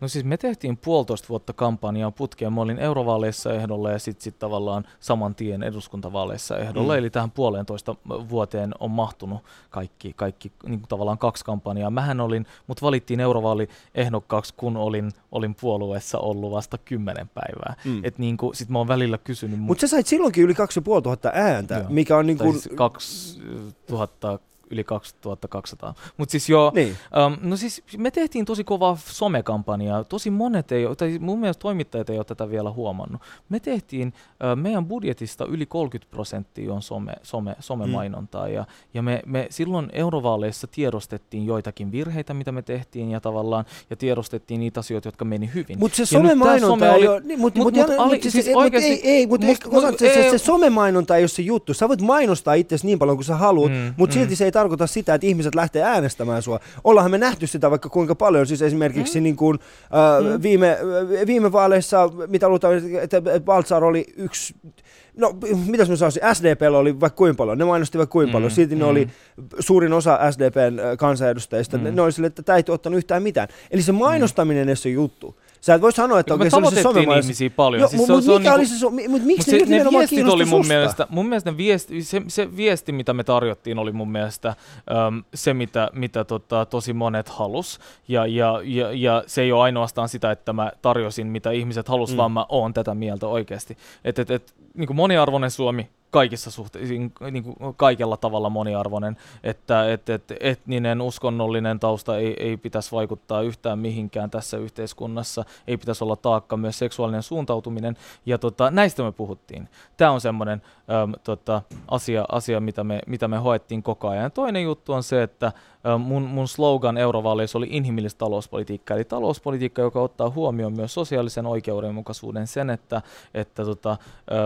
No siis me tehtiin puolitoista vuotta kampanjaa putkeen. Mä olin eurovaaleissa ehdolla ja sitten sit tavallaan saman tien eduskuntavaaleissa ehdolla. Mm. Eli tähän puolentoista vuoteen on mahtunut kaikki, kaikki niin kuin tavallaan kaksi kampanjaa. Mähän olin, mut valittiin eurovaali ehdokkaaksi, kun olin, olin puolueessa ollut vasta kymmenen päivää. Mm. Et niin kuin, sit mä oon välillä kysynyt. Mutta sä sait silloinkin yli 2500 ääntä, Joo. mikä on niin kuin... Siis 2000 yli 2200. Mutta siis joo, niin. um, no siis me tehtiin tosi kovaa somekampanjaa. Tosi monet ei tai mun mielestä toimittajat ei ole tätä vielä huomannut. Me tehtiin, uh, meidän budjetista yli 30 prosenttia on some, some, somemainontaa. Mm. Ja, ja me, me silloin eurovaaleissa tiedostettiin joitakin virheitä, mitä me tehtiin, ja tavallaan, ja tiedostettiin niitä asioita, jotka meni hyvin. Mutta se somemainonta some ei ole, niin, mutta mut, mut, mut, mut, siis, siis oikeasti, ei, ei, mutta mut, se, se, se somemainonta ei ole se juttu. Sä voit mainostaa itse niin paljon kuin sä haluat, mm, mutta mm. silti se ei tarkoita sitä, että ihmiset lähtee äänestämään sua. Ollaanhan me nähty sitä vaikka kuinka paljon, siis esimerkiksi mm. niin kuin, äh, mm. viime, viime vaaleissa, mitä luultaan, että Baltzar oli yksi No, mitä mä sanoisin, SDP oli vaikka kuinka paljon, ne mainosti vaikka kuinka mm, paljon, silti mm. ne oli suurin osa SDPn kansanedustajista, mm. ne, ne oli sille, että tämä ei ottanut yhtään mitään. Eli se mainostaminen mm. ei se juttu. Sä et voi sanoa, että oikein se, se somemaailma... ihmisiä paljon. Jo, siis mutta mikä oli se, mut miksi se, ne, ne viestit oli mun mielestä, mun mielestä ne viesti, se, se, viesti, mitä me tarjottiin, oli mun mielestä um, se, mitä, mitä tota, tosi monet halus. Ja, ja, ja, ja, se ei ole ainoastaan sitä, että mä tarjosin, mitä ihmiset halus, mm. vaan mä oon tätä mieltä oikeasti. Että et, et, niin kuin moniarvoinen Suomi kaikissa suhteissa, niin kuin kaikella tavalla moniarvoinen, että et, et, etninen, uskonnollinen tausta ei, ei pitäisi vaikuttaa yhtään mihinkään tässä yhteiskunnassa, ei pitäisi olla taakka myös seksuaalinen suuntautuminen, ja tota, näistä me puhuttiin. Tämä on semmoinen tota, asia, asia mitä, me, mitä me hoettiin koko ajan. Toinen juttu on se, että mun, mun slogan eurovaaleissa oli inhimillistä talouspolitiikkaa, eli talouspolitiikka, joka ottaa huomioon myös sosiaalisen oikeudenmukaisuuden sen, että, että tota,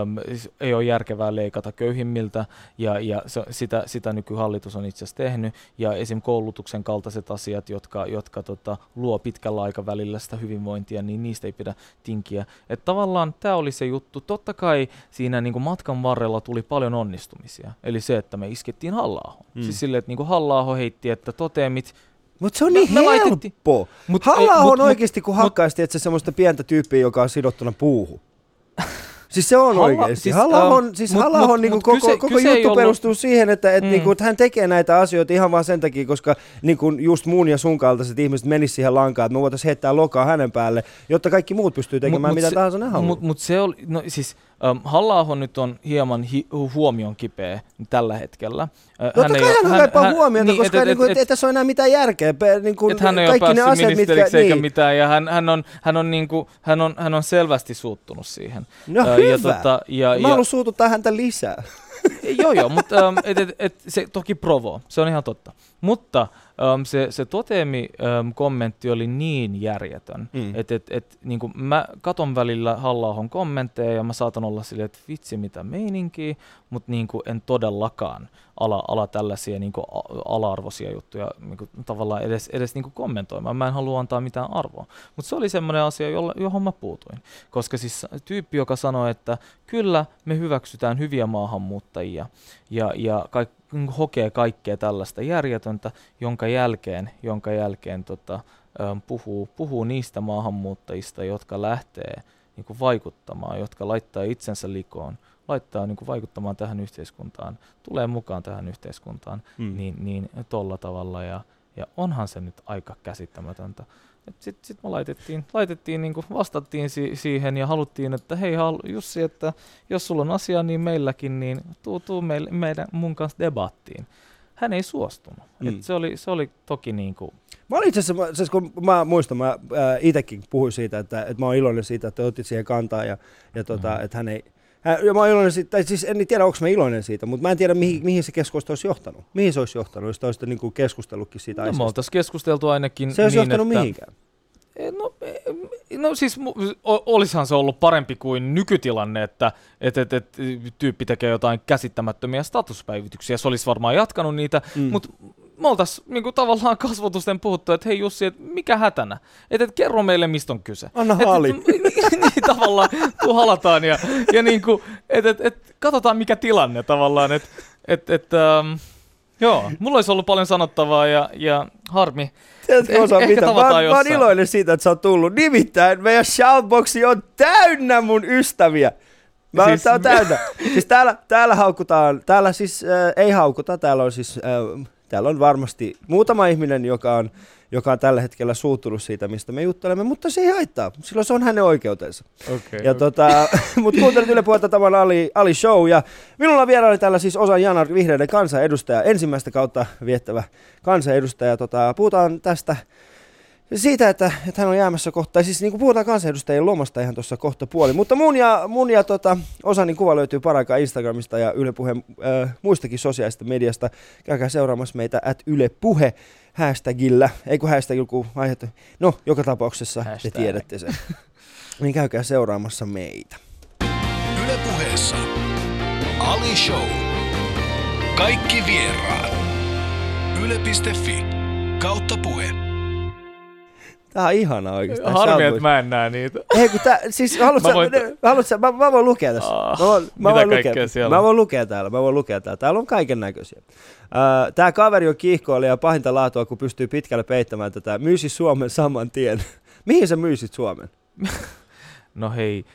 äm, ei ole järkevää leikata leikata köyhimmiltä, ja, ja se, sitä, sitä nykyhallitus on itse asiassa tehnyt, ja esim. koulutuksen kaltaiset asiat, jotka, jotka tota, luo pitkällä aikavälillä sitä hyvinvointia, niin niistä ei pidä tinkiä. Että tavallaan tämä oli se juttu. Totta kai siinä niin kuin matkan varrella tuli paljon onnistumisia, eli se, että me iskettiin halla mm. Siis silleen, että niin kuin halla heitti, että toteemit, mutta se on niin me, helppo. Mut, halla on oikeasti, kun hakkaisi, että se semmoista pientä tyyppiä, joka on sidottuna puuhun. (laughs) Siis se on Halla, oikeasti. Siis, Hallahon, um, siis mut, Hallahon mut, niinku mut, koko, kyse, koko kyse juttu ollut... perustuu siihen, että et, mm. niinku, että hän tekee näitä asioita ihan vaan sen takia, koska niinku, just mun ja sun kaltaiset ihmiset menisivät siihen lankaan, että me voitaisiin heittää lokaa hänen päälle, jotta kaikki muut pystyy tekemään mut, mitä se, tahansa ne haluaa. Mutta mut se oli, no siis halla nyt on hieman hi- huomion kipeä tällä hetkellä. No hän ei kai hän, kaipaa hän, huomiota, niin, koska et, niinku, et, et, et, tässä ole enää mitään järkeä. Niin kuin, hän ei kaikki ole ne asiat, mitkä, eikä niin. mitään, ja hän, hän, on, hän, on niinku, hän, on, hän on selvästi suuttunut siihen. No uh, hyvä. Ja, tota, ja, Mä haluan suututtaa häntä lisää. joo, joo, mutta um, et, et, et, se toki provo, se on ihan totta. Mutta um, se, se Totemi-kommentti um, oli niin järjetön, mm. että et, et, niin mä katon välillä halla kommentteja ja mä saatan olla silleen, että vitsi mitä meininkiä, mutta niin en todellakaan ala, ala tällaisia niin kuin ala-arvoisia juttuja niin kuin, tavallaan edes, edes niin kuin kommentoimaan. Mä en halua antaa mitään arvoa. Mutta se oli semmoinen asia, jolla, johon mä puutuin. Koska siis tyyppi, joka sanoi, että kyllä me hyväksytään hyviä maahanmuuttajia ja, ja kaik, hokee kaikkea tällaista järjetöntä, jonka jälkeen, jonka jälkeen tota, puhuu, puhuu niistä maahanmuuttajista, jotka lähtee niin kuin vaikuttamaan, jotka laittaa itsensä likoon – laittaa niin kuin vaikuttamaan tähän yhteiskuntaan, tulee mukaan tähän yhteiskuntaan, mm. niin, niin tolla tavalla. Ja, ja onhan se nyt aika käsittämätöntä. Sitten sit me laitettiin, laitettiin niin kuin vastattiin si- siihen ja haluttiin, että hei Jussi, että jos sulla on asia niin meilläkin, niin tuu, tuu meille, meidän, mun kanssa debattiin. Hän ei suostunut. Mm. Et se, oli, se oli toki niin kuin Mä olin itse asiassa, siis kun mä muistan, mä itsekin puhuin siitä, että, että mä oon iloinen siitä, että otit siihen kantaa ja, ja tota, mm. että hän ei, ja mä oon iloinen siitä, tai siis en tiedä, onko mä iloinen siitä, mutta mä en tiedä, mihin, mihin se keskustelu olisi johtanut. Mihin se olisi johtanut, jos olisitte niin keskustellutkin siitä no, aiheesta. Me oltaisiin keskusteltu ainakin Se olisi niin, johtanut että... mihinkään. No, no siis olisihan se ollut parempi kuin nykytilanne, että et, et, et, tyyppi tekee jotain käsittämättömiä statuspäivityksiä. Se olisi varmaan jatkanut niitä, mm. mutta me oltaisiin niinku, tavallaan kasvotusten puhuttu, että hei Jussi, et mikä hätänä? Että et, kerro meille, mistä on kyse. Anna haali. Et, et, (laughs) niin, tavallaan, tuu halataan ja, ja niinku, että et, et, katsotaan mikä tilanne tavallaan. Että et, et, ähm, joo, mulla olisi ollut paljon sanottavaa ja, ja harmi. Tiedätkö, eh, osa mitä? Mä, mä oon iloinen siitä, että sä oot tullut. Nimittäin meidän shoutboxi on täynnä mun ystäviä. Mä siis, tää on täynnä. siis täällä, täällä haukutaan, täällä siis äh, ei haukuta, täällä on siis äh, täällä on varmasti muutama ihminen, joka on, joka on tällä hetkellä suuttunut siitä, mistä me juttelemme, mutta se ei haittaa. Silloin se on hänen oikeutensa. Okay, ja okay. Tota, (laughs) mutta kuuntelit Yle Puhetta tämän Ali, Ali Show. Ja minulla vieraili täällä siis Osa Janar, vihreiden kansanedustaja, ensimmäistä kautta viettävä kansanedustaja. Tota, puhutaan tästä siitä, että, että hän on jäämässä kohta, tai siis niin kuin puhutaan kansanedustajien lomasta ihan tuossa kohta puoli, mutta mun ja, mun ja tota, Osanin kuva löytyy paraikaa Instagramista ja Yle Puhe äh, muistakin sosiaalista mediasta. Käykää seuraamassa meitä at Yle Puhe hashtagillä, ei kun hashtagilla, kun aiheuttu. No, joka tapauksessa Hashtag. te tiedätte sen. (laughs) niin käykää seuraamassa meitä. Yle Puheessa Ali Show. Kaikki vieraat. Yle.fi kautta puhe. Tää on ihana oikeastaan. Harmi, että mä en näe niitä. Ei, kun tää, siis haluatko mä, voin... haluatko, mä, mä voin lukea tässä. Oh, mä voin, mä voin lukea. Siellä? Mä voin lukea täällä, mä voin lukea täällä. Täällä on kaiken näköisiä. Uh, tää kaveri on kiihkoilija ja pahinta laatua, kun pystyy pitkälle peittämään tätä. Myysi Suomen saman tien. (laughs) Mihin sä myisit Suomen? (laughs) no hei,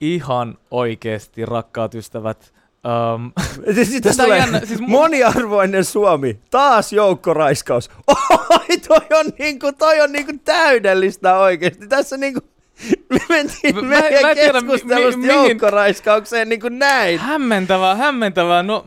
ihan oikeesti rakkaat ystävät Um, (laughs) siis tulee jännä, siis mun... moniarvoinen Suomi, taas joukkoraiskaus. (laughs) Oi, toi on, niinku, toi on niinku täydellistä oikeesti. Tässä niinku, me mentiin mä, meidän mä keskustelusta mi, mi, joukkoraiskaukseen niinku näin. Hämmentävää, hämmentävää. No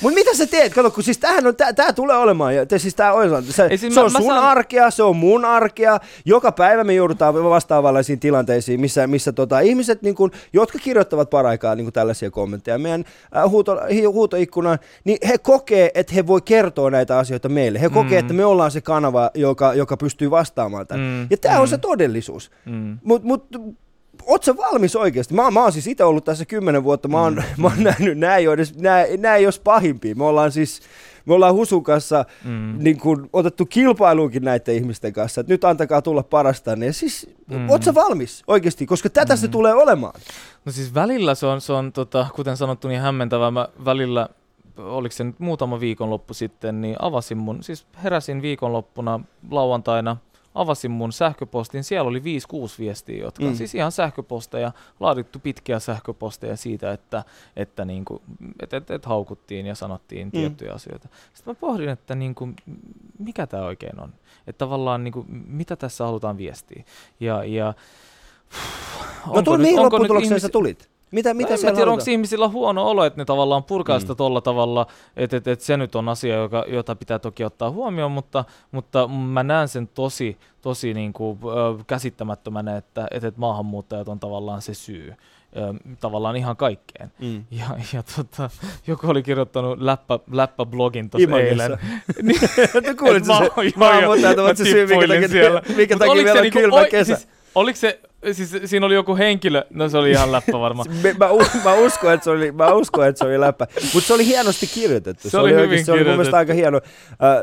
Mut mitä sä teet? Kato, kun siis tämähän on, tää, tää tulee olemaan, ja te, siis tää on, se, Ei, siis se mä, on mä sun saan... arkea, se on mun arkea, joka päivä me joudutaan vastaavanlaisiin tilanteisiin, missä, missä tota, ihmiset, niin kun, jotka kirjoittavat paraikaa niin tällaisia kommentteja meidän äh, huuto, huutoikkunaan, niin he kokee, että he voi kertoa näitä asioita meille. He kokee, mm. että me ollaan se kanava, joka, joka pystyy vastaamaan tämän. Mm. Ja tämä mm. on se todellisuus. Mm. Mut, mut sä valmis oikeasti? Mä, mä oon siis itse ollut tässä kymmenen vuotta, mä oon, mm. (laughs) mä oon nähnyt, nää ei, edes, nää, nää ei olisi pahimpia. Me ollaan siis, me ollaan Husun kanssa mm. niin kun, otettu kilpailuunkin näiden ihmisten kanssa, että nyt antakaa tulla parasta. Niin siis, mm. oot sä valmis oikeasti, koska tätä mm. se tulee olemaan? No siis välillä se on, se on tota, kuten sanottu, niin hämmentävää. Mä välillä oliko se nyt muutama viikonloppu sitten, niin avasin mun, siis heräsin viikonloppuna lauantaina, avasin mun sähköpostin, siellä oli 5-6 viestiä, jotka mm. siis ihan sähköposteja, laadittu pitkiä sähköposteja siitä, että, että niinku, et, et, et haukuttiin ja sanottiin mm. tiettyjä asioita. Sitten mä pohdin, että niinku, mikä tämä oikein on, että tavallaan niinku, mitä tässä halutaan viestiä. Ja, ja, no tuli mihin lopputulokseen ihmis... sä tulit? Mitä, mitä en tiedä, onko ihmisillä huono olo, että ne tavallaan purkaa mm. sitä tolla tavalla, että et, et se nyt on asia, joka, jota pitää toki ottaa huomioon, mutta, mutta mä näen sen tosi, tosi niin kuin, ö, käsittämättömänä, että et, et maahanmuuttajat on tavallaan se syy tavallaan ihan kaikkeen. Mm. Ja, ja tota, joku oli kirjoittanut läppä, läppäblogin tuossa eilen. (laughs) niin, kuulit se, se syy, minkä takia, minkä takia vielä on niinku kylmä kesä. Siis, oliko se, siis siinä oli joku henkilö, no se oli ihan läppä varmaan. (laughs) mä, mä, uskon, että se oli, mä uskon, että se oli läppä, mutta se oli hienosti kirjoitettu. Se, se oli, hyvin se oli mun mielestä aika hieno. Uh,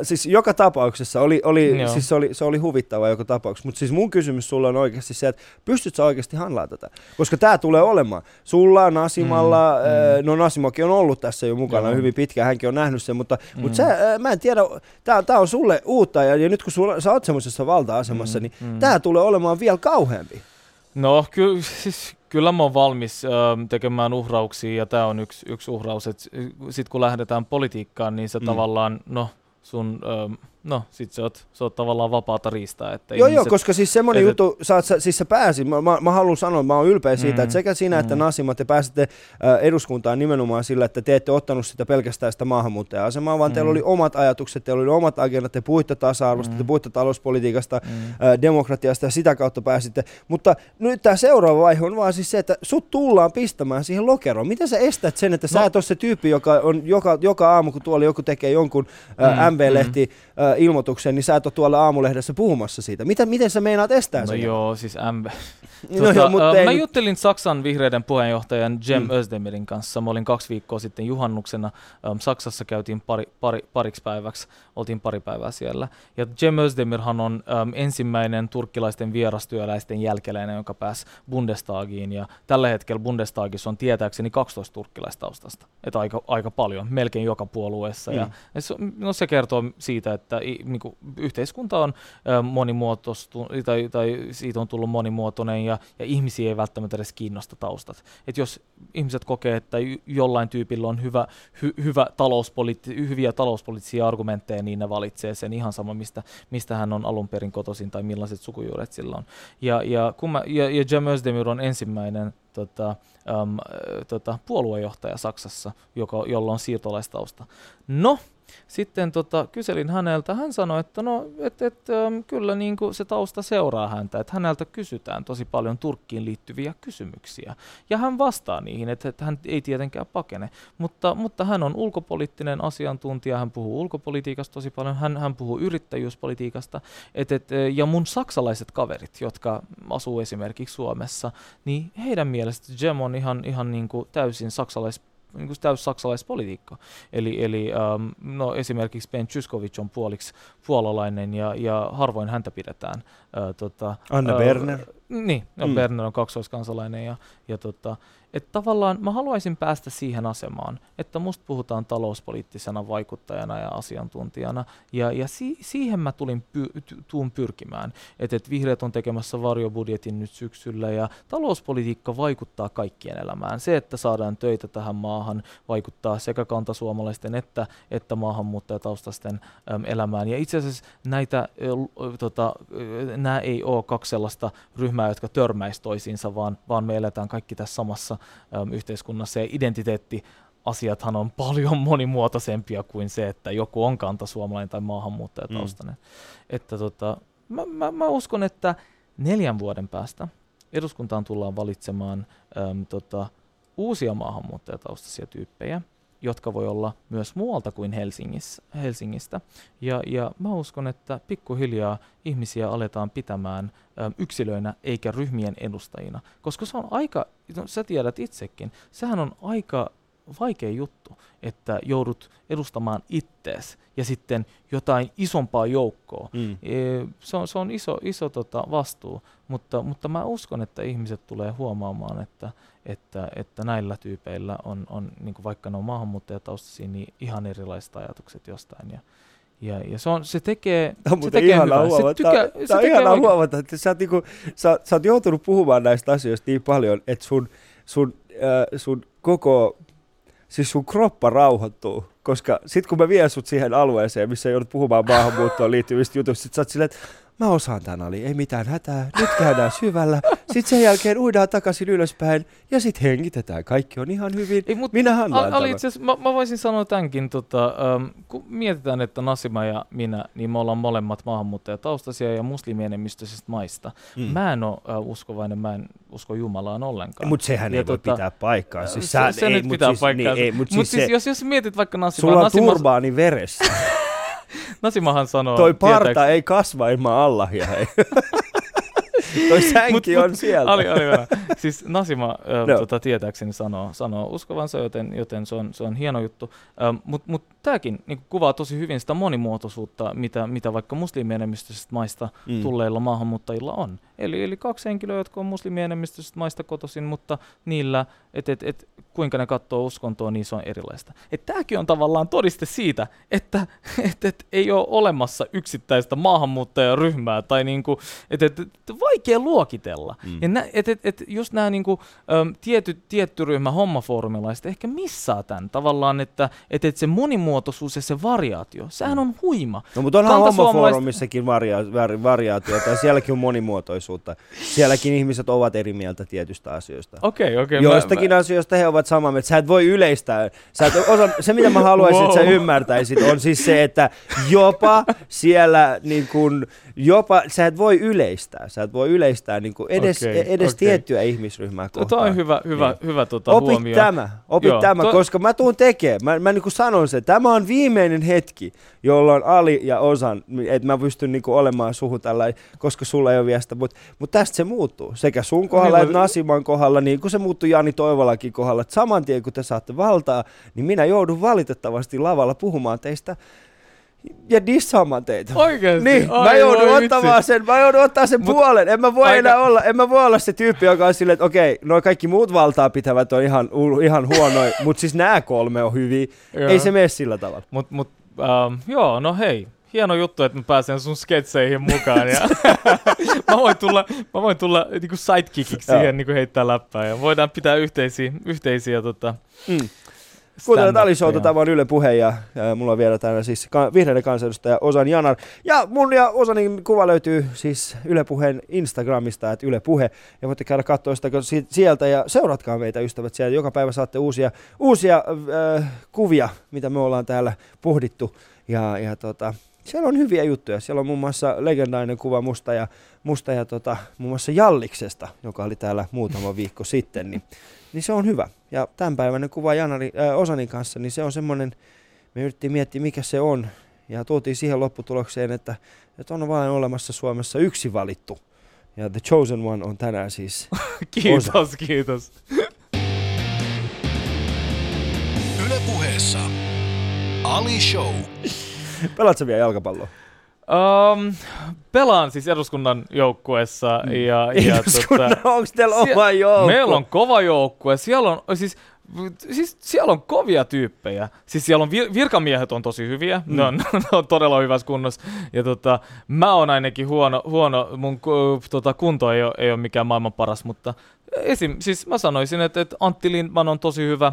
siis joka tapauksessa oli, oli, siis se, oli, se oli huvittava joka tapauksessa, mutta siis mun kysymys sulla on oikeasti se, että pystyt sä oikeasti handlaa tätä? Koska tämä tulee olemaan. Sulla, Nasimalla, mm, uh, no Nasimakin on ollut tässä jo mukana Joo. hyvin pitkään, hänkin on nähnyt sen, mutta, mm. mutta sä, uh, mä en tiedä, tämä on sulle uutta ja, ja nyt kun sulla, sä oot semmoisessa valta-asemassa, mm, niin mm. tämä tulee olemaan vielä kauheampi. No ky- siis, kyllä mä oon valmis ö, tekemään uhrauksia ja tämä on yksi, yksi uhraus. Sitten kun lähdetään politiikkaan, niin se mm. tavallaan, no sun... Ö, no sit sä oot, sä oot tavallaan vapaata riistaa. Että joo, ihmiset, joo, koska siis semmoinen et, juttu, sä, oot, siis sä pääsit, mä, mä, mä haluan sanoa, että mä oon ylpeä siitä, mm, että sekä sinä mm. että Nasima, te pääsitte äh, eduskuntaan nimenomaan sillä, että te ette ottanut sitä pelkästään sitä maahanmuuttaja-asemaa, vaan mm. teillä oli omat ajatukset, teillä oli omat agendat, te puhuitte tasa-arvosta, mm. te puhuitte talouspolitiikasta, mm. äh, demokratiasta ja sitä kautta pääsitte. Mutta nyt tämä seuraava vaihe on vaan siis se, että sut tullaan pistämään siihen lokeroon. Miten sä estät sen, että no. sä et ole se tyyppi, joka on joka, joka aamu, kun tuolla joku tekee jonkun äh, mm. MV-lehti, mm äh, ilmoituksen, niin sä et ole tuolla aamulehdessä puhumassa siitä. Mitä, miten sä meinaat estää no sen? No joo, siis (laughs) (laughs) tuota, no joo, mutta uh, mä nyt... juttelin Saksan vihreiden puheenjohtajan Jem mm. Özdemirin kanssa. Mä olin kaksi viikkoa sitten juhannuksena. Saksassa käytiin pari, pari, pariksi päiväksi, oltiin pari päivää siellä. Ja Jem Özdemirhan on um, ensimmäinen turkkilaisten vierastyöläisten jälkeläinen, joka pääsi Bundestagiin. Ja tällä hetkellä Bundestagissa on tietääkseni 12 turkkilaistaustasta. Että aika, aika paljon, melkein joka puolueessa. Mm. Ja, ja se, no se kertoo siitä, että niin kuin, yhteiskunta on monimuotoistunut, tai, tai siitä on tullut monimuotoinen, ja, ja ihmisiä ei välttämättä edes kiinnosta taustat. Et jos ihmiset kokee, että jollain tyypillä on hyvä, hy, hyvä talouspoliitti, hyviä talouspoliittisia argumentteja, niin ne valitsee sen ihan sama, mistä, mistä hän on alun perin kotoisin tai millaiset sukujuuret sillä on. Ja, ja, kun mä, ja, ja Cem Özdemir on ensimmäinen tota, um, tota, puoluejohtaja Saksassa, joka, jolla on siirtolaistausta. No, sitten tota, kyselin häneltä, hän sanoi, että no, et, et, ähm, kyllä niin kuin se tausta seuraa häntä, että häneltä kysytään tosi paljon Turkkiin liittyviä kysymyksiä. Ja hän vastaa niihin, että, että hän ei tietenkään pakene, mutta, mutta hän on ulkopoliittinen asiantuntija, hän puhuu ulkopolitiikasta tosi paljon, hän, hän puhuu yrittäjyyspolitiikasta, et, et, ja mun saksalaiset kaverit, jotka asuu esimerkiksi Suomessa, niin heidän mielestä Jem on ihan, ihan niin kuin täysin saksalais niin kuin täys saksalaispolitiikka. Eli, eli ähm, no esimerkiksi Ben Tsyskovic on puoliksi puolalainen ja, ja harvoin häntä pidetään. Äh, tota, Anne äh, Berner. Niin, no, mm. Berner on kaksoiskansalainen ja, ja tota, että tavallaan mä haluaisin päästä siihen asemaan, että musta puhutaan talouspoliittisena vaikuttajana ja asiantuntijana, ja, ja si- siihen mä tulin py- tuun pyrkimään, että et vihreät on tekemässä varjobudjetin nyt syksyllä, ja talouspolitiikka vaikuttaa kaikkien elämään. Se, että saadaan töitä tähän maahan, vaikuttaa sekä kantasuomalaisten että, että maahanmuuttajataustaisten äm, elämään, ja itse asiassa näitä, tota, nämä ei ole kaksi sellaista ryhmää, jotka törmäisi toisiinsa, vaan, vaan me eletään kaikki tässä samassa yhteiskunnassa ja identiteetti asiathan on paljon (laughs) monimuotoisempia kuin se, että joku on kantasuomalainen tai maahanmuuttajataustainen. Mm. Että tota, mä, mä, mä uskon, että neljän vuoden päästä eduskuntaan tullaan valitsemaan äm, tota, uusia maahanmuuttajataustaisia tyyppejä, jotka voi olla myös muualta kuin Helsingissä, Helsingistä. Ja, ja mä uskon, että pikkuhiljaa ihmisiä aletaan pitämään ö, yksilöinä eikä ryhmien edustajina, koska se on aika, no, sä tiedät itsekin, sehän on aika vaikea juttu, että joudut edustamaan ittees ja sitten jotain isompaa joukkoa. Mm. E, se, on, se on iso, iso tota, vastuu, mutta, mutta mä uskon, että ihmiset tulee huomaamaan, että, että, että näillä tyypeillä on, on niin vaikka ne on maahanmuuttajataustaisia, niin ihan erilaiset ajatukset jostain. Ja, ja, ja se, on, se tekee, on se tekee ihanaa hyvää. huomata. Se tykä, Tämä- se on tekee ihanaa huomata, että sä oot, niinku, sä, sä oot joutunut puhumaan näistä asioista niin paljon, että sun, sun, äh, sun koko, siis sun kroppa rauhoittuu. Koska sit kun mä vien sut siihen alueeseen, missä joudut puhumaan maahanmuuttoon liittyvistä jutuista, sit sä oot silleen, että mä osaan tän Ali, ei mitään hätää, nyt käydään syvällä, sit sen jälkeen uidaan takaisin ylöspäin ja sit hengitetään, kaikki on ihan hyvin, Ei, mut minä handlaan Al, Ali, tämän. itse asiassa, mä, mä voisin sanoa tämänkin, tota, um, kun mietitään, että Nasima ja minä, niin me ollaan molemmat maahanmuuttajataustaisia ja muslimienemmistöisistä maista. Mm. Mä en ole uh, uskovainen, mä en usko Jumalaan ollenkaan. Mutta sehän Ja ei voi tota, pitää paikkaa. Siis se, sä, se ei, nyt pitää siis, paikkaansa. Niin, ei, mut Mut siis, siis, se, jos, jos mietit vaikka Nasimaa, sulla on Nasima, turbaani veressä. (laughs) Nasimahan sanoo, Toi parta tietääks- ei kasva ilman Allahia. Hei. (laughs) Toi sänki Mut- on mut- siellä. Ali, Ali, Ali. Siis Nasima (laughs) No. tota, tietääkseni sanoo, sanoo uskovansa, joten, joten se, on, se on hieno juttu. Mutta mut tämäkin niin kuvaa tosi hyvin sitä monimuotoisuutta, mitä, mitä vaikka muslimienemmistöisistä maista Mm. tulleilla maahanmuuttajilla on. Eli, eli kaksi henkilöä, jotka on muslimienemmistöisistä maista kotoisin, mutta niillä, että et, et, kuinka ne katsoo uskontoa, niin se on erilaista. Tämäkin on tavallaan todiste siitä, että (laughs) et, et, ei ole olemassa yksittäistä maahanmuuttajaryhmää, tai niinku, että et, et, vaikea luokitella. Mm. Ja nä, et, et, et just nämä niinku, äm, tiety, tietty ryhmä hommafoorumilaiset ehkä missaa tämän tavallaan, että et, et se monimuotoisuus ja se variaatio, sehän on huima. No mutta onhan homofoorumissakin varia- vari- variaatiota ja sielläkin on monimuotoisuutta. Sielläkin ihmiset ovat eri mieltä tietystä asioista. Okei, okei. mä- Joistakin mä- asioista he ovat samaa mieltä. Sä et voi yleistää. Sä et osa, se, mitä mä haluaisin, että sä Wow. ymmärtäisit, on siis se, että jopa siellä, niin kun, jopa, sä et voi yleistää. Sä et voi yleistää niin kun edes, Okei, edes okei. tiettyä ihmisryhmää Tuo kohtaan. on hyvä, hyvä, Niin. hyvä tota, Opit huomio. tämä, opit Joo, tämä, to- koska mä tuun tekemään. Mä, mä niin sanon sen, tämä on viimeinen hetki, jolloin Ali ja Osan, että mä pystyn niin olemaan suhu tällä, koska sulla ei ole viestä, mutta mut tästä se muuttuu. Sekä sun kohdalla Niin, että Nasiman kohdalla, niin kuin se muuttui Jani Toivolakin kohdalla, että saman tien kun te saatte valtaa, niin minä joudun valitettavasti lavalla puhumaan teistä ja dissaamaan teitä. Oikeesti? Niin, mä Ai, joudun voi ottamaan vitsi. sen, mä joudun ottaa sen Mut- puolen. En mä voi aika- enää olla, en mä voi olla se tyyppi, joka on silleen, että okei, noi kaikki muut valtaa pitävät on ihan, ihan huonoja, (laughs) mutta siis nämä kolme on hyviä. Joo. Ei se mene sillä tavalla. Mut, mut, ähm, joo, no hei. Hieno juttu, että mä pääsen sun sketseihin mukaan. Ja (laughs) (laughs) mä voin tulla, mä voin tulla niinku sidekickiksi siihen niinku heittää läppää. Ja voidaan pitää yhteisiä, yhteisiä tota, Mm. Kuuntelet Ali Showta, stand-uppeja. tämä on Yle Puhe ja, ja mulla on vielä täällä siis ka- vihreiden kansanedustaja Osan Janar. Ja mun ja Osanin kuva löytyy siis Yle Puheen Instagramista, että Yle Puhe. Ja voitte käydä katsoa sitä si- sieltä ja seuratkaa meitä ystävät siellä. Joka päivä saatte uusia, uusia äh, kuvia, mitä me ollaan täällä pohdittu. Ja, ja tota, siellä on hyviä juttuja. Siellä on muun muassa legendainen kuva musta ja, musta ja tota, muun muassa Jalliksesta, joka oli täällä muutama viikko sitten. Niin niin se on hyvä. Ja tämänpäiväinen kuva Janari, äh, Osanin kanssa, niin se on semmoinen, me yritettiin miettiä mikä se on, ja tuotiin siihen lopputulokseen, että, että on vain olemassa Suomessa yksi valittu. Ja The Chosen One on tänään siis. (laughs) Kiitos, kiitos. Yle Puheessa Ali Show. Pelaatko vielä jalkapalloa? Um, pelaan siis eduskunnan joukkueessa Mm. ja, ja (laughs) Eduskunnan, tota, onko teillä oma joukko? meillä on kova joukkue. Siellä on, siis, siis siellä on kovia tyyppejä. Siis siellä on vir- virkamiehet on tosi hyviä. Mm. Ne, on, (laughs) ne on todella hyvässä kunnossa. Ja tota, mä oon ainakin huono, huono mun tota, kunto ei ole, ei ole mikään maailman paras, mutta esim, siis mä sanoisin, että, että Antti Lindman on tosi hyvä.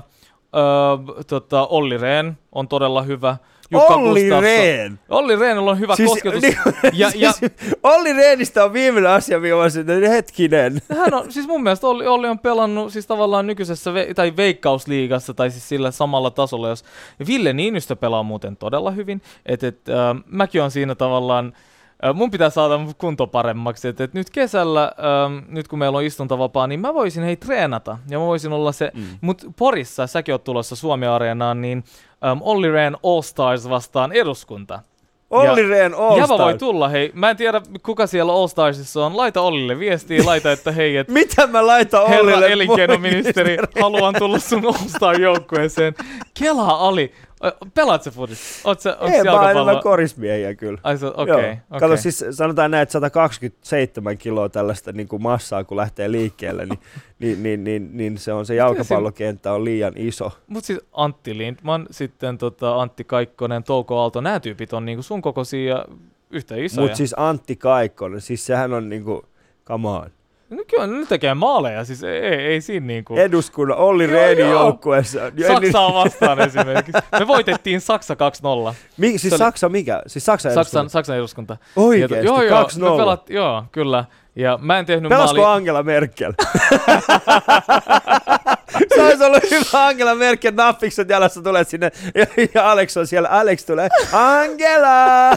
Öö, tota, Olli Rehn on todella hyvä. Jukka Olli Gustafsson- Rehn! Olli Rehnillä on hyvä Siis- kosketus. niin- ja, ja (laughs) siis Olli Rehnistä on viimeinen asia, sanoin, että hetkinen. hän on, siis mun mielestä Olli, Olli on pelannut siis tavallaan nykyisessä ve- tai veikkausliigassa tai siis sillä samalla tasolla. Jos, ja Ville Niinistö pelaa muuten todella hyvin. Et, et, äh, mäkin on siinä tavallaan mun pitää saada mun kunto paremmaksi. Et, et nyt kesällä, äm, nyt kun meillä on istuntavapaa, niin mä voisin hei treenata. Ja mä voisin olla se, mm. mut Porissa, säkin oot tulossa Suomi-areenaan, niin äm, Olli Rehn All Stars vastaan eduskunta. Olli Rehn All Java voi Stars. tulla, hei. Mä en tiedä, kuka siellä All Starsissa on. Laita Ollille viestiä, laita, että hei, et (laughs) Mitä mä herra Ollille? elinkeinoministeri, haluan tulla sun All Star-joukkueeseen. Kelaa Ali. Pelaat sä fudis? Oot sä, Ei, mä oon enemmän jalkapallo? korismiehiä kyllä. Ai se, okei, Joo. okay, Kato, okay. siis sanotaan näin, että 127 kiloa tällaista niin kuin massaa, kun lähtee liikkeelle, niin, (laughs) niin, niin, niin, niin se on se jalkapallokenttä on liian iso. Mut siis Antti Lindman, sitten tota Antti Kaikkonen, Touko Aalto, nämä tyypit on niinku sun kokoisia ja yhtä isoja. Mutta siis Antti Kaikkonen, siis sehän on niinku, come on. No kyllä ne tekee maaleja, siis ei, ei, siinä niinku... Eduskunnan Olli Rehnin joukkueessa. Saksaa vastaan esimerkiksi. Me voitettiin Saksa 2-0. Mi, siis oli- Saksa mikä? Siis Saksa Saksan, Saksan eduskunta. Oikeesti, Ja joo, joo, 2-0. me pelat, joo, kyllä. Ja mä en tehnyt Pelasko maali... Angela Merkel? (laughs) se olisi ollut hyvä Angela Merkel nappikset jalassa tulee sinne ja, ja Alex on siellä. Alex tulee, Angela!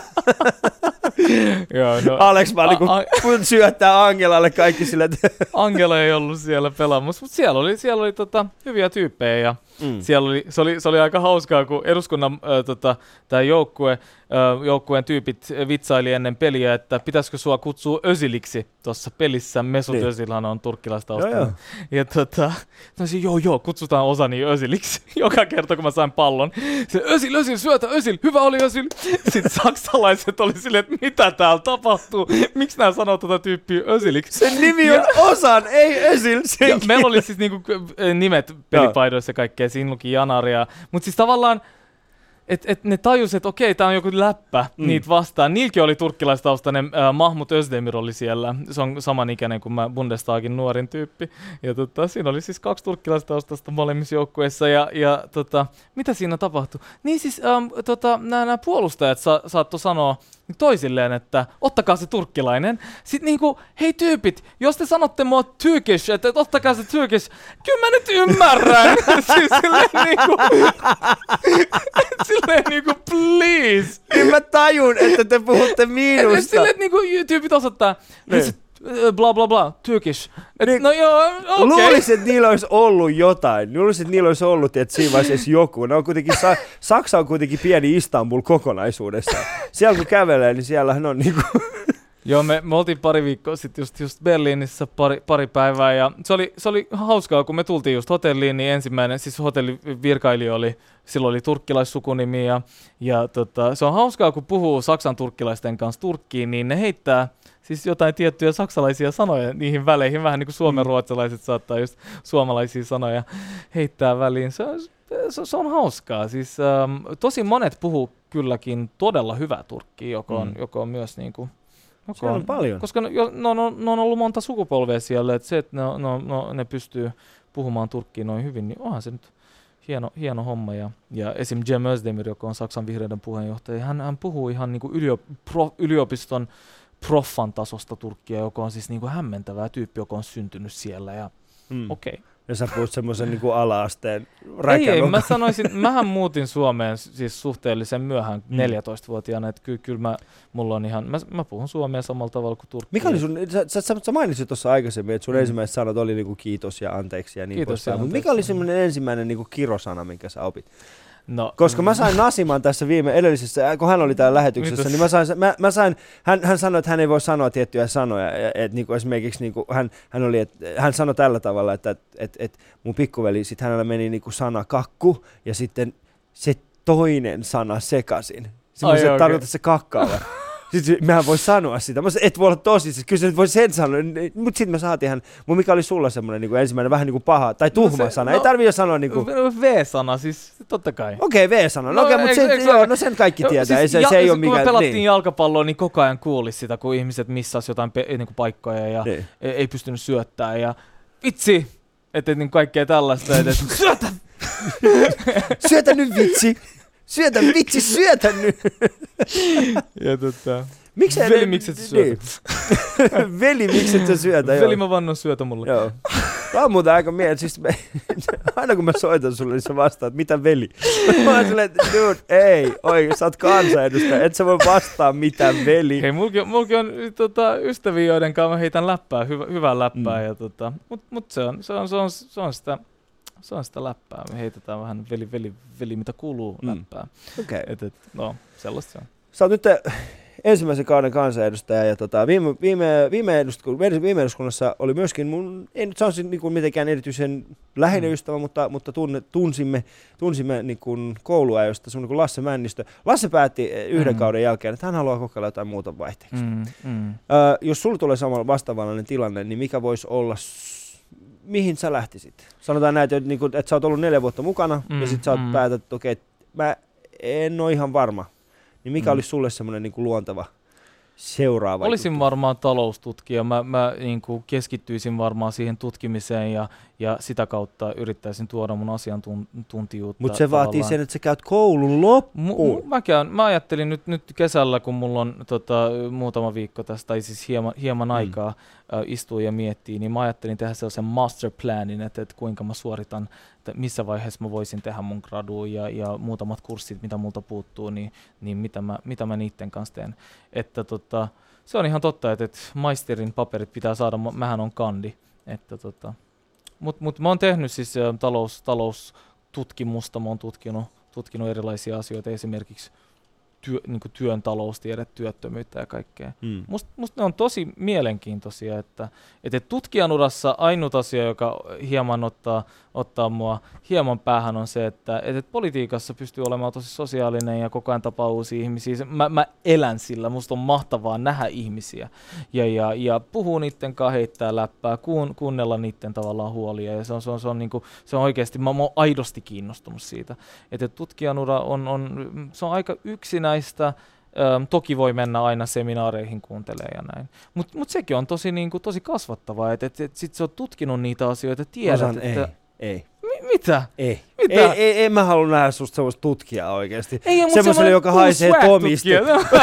(laughs) joo, no, Alex vaan niinku kun syöttää Angelalle kaikki sille. Angela ei ollut siellä pelaamassa, mutta siellä oli, siellä oli tota, hyviä tyyppejä ja Mm. siellä oli, se, oli, se oli aika hauskaa, kun eduskunnan äh, tota, tämä joukkue, äh, joukkueen tyypit vitsaili ennen peliä, että pitäisikö sua kutsua Ösiliksi tuossa pelissä. Mesut Niin. Özilhan on turkkilaista Joo, joo. Ja tota, no se, joo joo, kutsutaan osani Ösiliksi (laughs) joka kerta, kun mä sain pallon. Se Ösil, Ösil, syötä Ösil, hyvä oli Ösil. (laughs) Sitten saksalaiset oli silleen, että mitä täällä tapahtuu, miksi nämä sanoo tätä tyyppiä Ösiliksi. Sen nimi on Osan, ei Özil. Ja Sen meillä oli siis niinku nimet pelipaidoissa ja kaikkea, siinä luki Janaria. Mutta siis tavallaan, että et ne tajus, että okei, tää on joku läppä Mm. niitä vastaan. Niilläkin oli turkkilaistaustainen, äh, Mahmut Özdemir oli siellä. Se on samanikäinen kuin mä Bundestagin nuorin tyyppi. Ja tota, siinä oli siis kaksi turkkilaistaustasta molemmissa joukkueissa. Ja, ja tota, mitä siinä tapahtui? Niin siis ähm, tota, nämä puolustajat sa- saattoi sanoa toisilleen, että ottakaa se turkkilainen. Sitten niinku, hei tyypit, jos te sanotte mua Turkish, että et ottakaa se Turkish, kyllä mä nyt ymmärrän. (laughs) siis silleen niinku, (laughs) silleen niinku, please. niin mä tajun, että te puhutte Et miinusta. silleen, että niinku, tyypit osoittaa, Niin. bla bla bla, Turkish. Et, Niin. No joo, okei. Okay. Luulisin, että niillä olisi ollut jotain. Luulisin, että niillä olisi ollut että siinä vaiheessa edes joku. Ne on kuitenkin, Sa- Saksa on kuitenkin pieni Istanbul kokonaisuudessaan. Siellä kun kävelee, niin siellähän on niinku... Joo, me, me oltiin pari viikkoa sitten just, just Berliinissä pari, pari päivää ja se oli, se oli hauskaa, kun me tultiin just hotelliin, niin ensimmäinen, siis hotellin virkailija oli, silloin oli turkkilaissukunimi ja, ja tota, se on hauskaa, kun puhuu saksan turkkilaisten kanssa turkkiin, niin ne heittää siis jotain tiettyjä saksalaisia sanoja niihin väleihin, vähän niin kuin suomen ruotsalaiset saattaa just suomalaisia sanoja heittää väliin. Se on, se, se on hauskaa. Siis, ähm, tosi monet puhuu kylläkin todella hyvää turkkia, joka on, Mm. mm. joka on myös niin kuin, joka Siellä on paljon. koska ne, jo, no, no, no, on ollut monta sukupolvea siellä, että se, että ne, no, no, ne pystyy puhumaan turkkiin noin hyvin, niin onhan se nyt hieno, hieno homma. Ja, ja esim. Cem Özdemir, joka on Saksan vihreiden puheenjohtaja, hän, hän puhuu ihan niin kuin yliop, pro, yliopiston proffan tasosta turkkia, joka on siis niin kuin hämmentävää tyyppi, joka on syntynyt siellä. Ja Mm. okei. Okay. Ja sä puhut semmoisen niinku ala-asteen Ei, ei, mä sanoisin, mähän muutin Suomeen siis suhteellisen myöhään Mm. 14-vuotiaana, että kyllä, kyllä mä, mulla on ihan, mä, mä puhun suomea samalla tavalla kuin turkkia. Mikä oli sun, sä, sä, sä, mainitsit tuossa aikaisemmin, että sun Mm. ensimmäiset sanat oli niinku kiitos ja anteeksi ja niin Kiitos poispäin. Mutta mikä oli semmoinen ensimmäinen niinku kirosana, minkä sä opit? No, Koska mä sain Nasiman tässä viime edellisessä, äh, kun hän oli täällä lähetyksessä, Mitäs? niin mä sain, mä, mä sain hän, hän sanoi, että hän ei voi sanoa tiettyjä sanoja. Että niinku esimerkiksi niinku, hän, hän, oli, että hän sanoi tällä tavalla, että et, et, et mun pikkuveli, sit hänellä meni niinku sana kakku ja sitten se toinen sana sekasin. Okei. tarkoittaa se kakkaava. (laughs) Sitten mehän voi sanoa sitä. Mä sanoin, et voi olla tosi, siis kyllä sä nyt voi sen sanoa. Mutta sitten me saatiin mun mikä oli sulla semmoinen niin ensimmäinen vähän niin kuin paha tai tuhma No se- sana. no- ei tarvitse sanoa niin kuin, V-sana, siis totta kai. Okei, V-sana. No, No, okei, mutta eikö- sen, joo, no sen kaikki Joo, tietää. ei se, ja- se ei ole Kun me mikään... pelattiin niin. jalkapalloa, niin koko ajan kuulisi sitä, kun ihmiset missas jotain pe- niin kuin paikkoja ja Niin. ei, ei pystynyt syöttämään. Ja vitsi, että niin kaikkea tällaista. Että (laughs) syötä! Syötä nyt vitsi! Syötä vitsi, syötä nyt! (laughs) ja tota, Miksi Veli, miksi et sä syötä? Niin. (laughs) Veli, miksi et sä syötä? Veli, joo. mä vannon syötä mulle. Joo. Tämä on muuten aika mieltä. Siis me, (laughs) aina kun mä soitan sulle, niin sä vastaat, mitä veli? Mä oon silleen, että dude, ei, oi, sä oot kansanedustaja, et sä voi vastaa mitä veli. Hei, mulki, on- mulki on tota, ystäviä, joiden kanssa mä heitän läppää, hyvä, hyvää läppää. Mm. Ja, tota, mut, mut se, on, se, on, se, on, se, on sitä, se on sitä läppää. Me heitetään vähän veli, veli, veli mitä kuuluu Mm. läppää. Okei. Okay. Et, et, no, sellaista se on. Sä oot nyt ensimmäisen kauden kansanedustaja ja tota, viime, viime, viime, edusku- viime eduskunnassa oli myöskin mun, en nyt sanoisi niin kuin mitenkään erityisen läheinen Mm. ystävä, mutta, mutta tunne, tunsimme, tunsimme niin kuin kouluajosta sun niin kuin Lasse Männistö. Lasse päätti eh, yhden Mm. kauden jälkeen, että hän haluaa kokeilla jotain muuta vaihteeksi. Mm, mm. Ö, jos sulla tulee samalla vastaavanlainen tilanne, niin mikä voisi olla, mihin sä lähtisit? Sanotaan näin, että, niin kuin, että sä oot ollut neljä vuotta mukana mm, ja Mm, sit sä oot mm. päätät, että okei, mä en ole ihan varma. Niin mikä Mm. olisi sulle semmoinen niin kuin luonteva seuraava Olisin juttu? varmaan taloustutkija. Mä, mä niin kuin keskittyisin varmaan siihen tutkimiseen ja, ja sitä kautta yrittäisin tuoda mun asiantuntijuutta. Mutta se vaatii tavallaan. sen, että sä käyt koulun loppuun. Mu- mu- mä, käyn, mä ajattelin nyt, nyt kesällä, kun mulla on tota, muutama viikko tästä, tai siis hieman, hieman Mm. mm. aikaa äh, istua ja miettiä, niin mä ajattelin tehdä sellaisen masterplanin, että, että kuinka mä suoritan, että missä vaiheessa mä voisin tehdä mun graduun ja, ja muutamat kurssit, mitä multa puuttuu, niin, niin mitä, mä, mitä mä niiden kanssa teen. Että tota, se on ihan totta, että, että maisterin paperit pitää saada, mä- mähän on kandi. Että tota, Mutta mut mä oon tehnyt siis talous, taloustutkimusta, mä oon tutkinut, tutkinut erilaisia asioita, esimerkiksi työ, niin työn taloustiede, työttömyyttä ja kaikkea. Mm. Musta must ne on tosi mielenkiintoisia, että, että tutkijan urassa ainut asia, joka hieman ottaa, ottaa mua hieman päähän on se, että, että politiikassa pystyy olemaan tosi sosiaalinen ja koko ajan tapaa uusia ihmisiä. Mä, mä elän sillä, musta on mahtavaa nähdä ihmisiä ja, ja, ja puhuu niiden kanssa, heittää läppää, kuun, kuunnella niiden tavallaan huolia ja se on, se on, se on, niinku, se on oikeasti, mä, mä oon aidosti kiinnostunut siitä. Että tutkijan ura on, on, se on aika yksinäistä, Öm, toki voi mennä aina seminaareihin kuuntelee ja näin. Mutta mut sekin on tosi, niinku, tosi kasvattavaa, että et, et sit sä oot tutkinut niitä asioita, tiedät, Osan, että... ei, ei, Mi- mitä? ei. Mitä? Ei, ei, en mä halua nähdä susta semmoista tutkijaa oikeasti. Ei, mut Semmoiselle, joka haisee Tomista.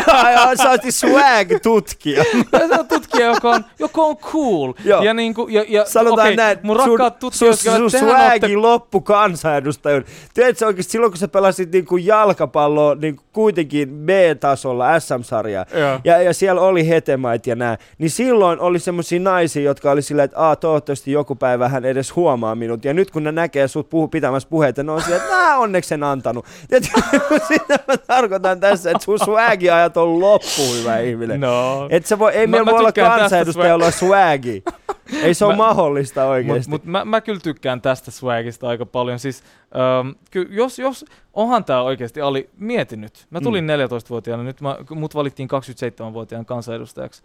(laughs) Sä oot swag-tutkija. (laughs) se on tutkija, joka on, joka on cool. Joo. Ja, niinku, ja, ja Sanotaan okei, näin, mun sun, rakkaat tutkijat, sun, sun tehän swagi ootte loppu kansanedustajuuden. Tiedätkö sä oikeasti silloin, kun sä pelasit niinku jalkapalloa niinku kuitenkin B-tasolla SM-sarjaa, ja, ja siellä oli hetemait ja nää, niin silloin oli semmoisia naisia, jotka oli silleen, että toivottavasti joku päivä hän edes huomaa minut. Ja nyt kun ne näkee sut puhu, pitämässä puheita, ne on silleen, että nää onneksi en antanut. Tiedätkö, (laughs) sitä mä tarkoitan tässä, että sun swagi-ajat on loppu, hyvä ihminen. No. Et sä voi, ei Mä- meillä voi olla tykkään tästä kansanedustajalla olla swagi. (laughs) Ei se ole mahdollista Mutta oikeasti. mut mä, mä kyllä tykkään tästä swagista aika paljon. Siis, ähm, ky, jos, jos, onhan tämä oikeasti, Ali, mieti nyt. Mä tulin Mm. mm. 14-vuotiaana, nyt mä, mut valittiin 27-vuotiaan kansanedustajaksi.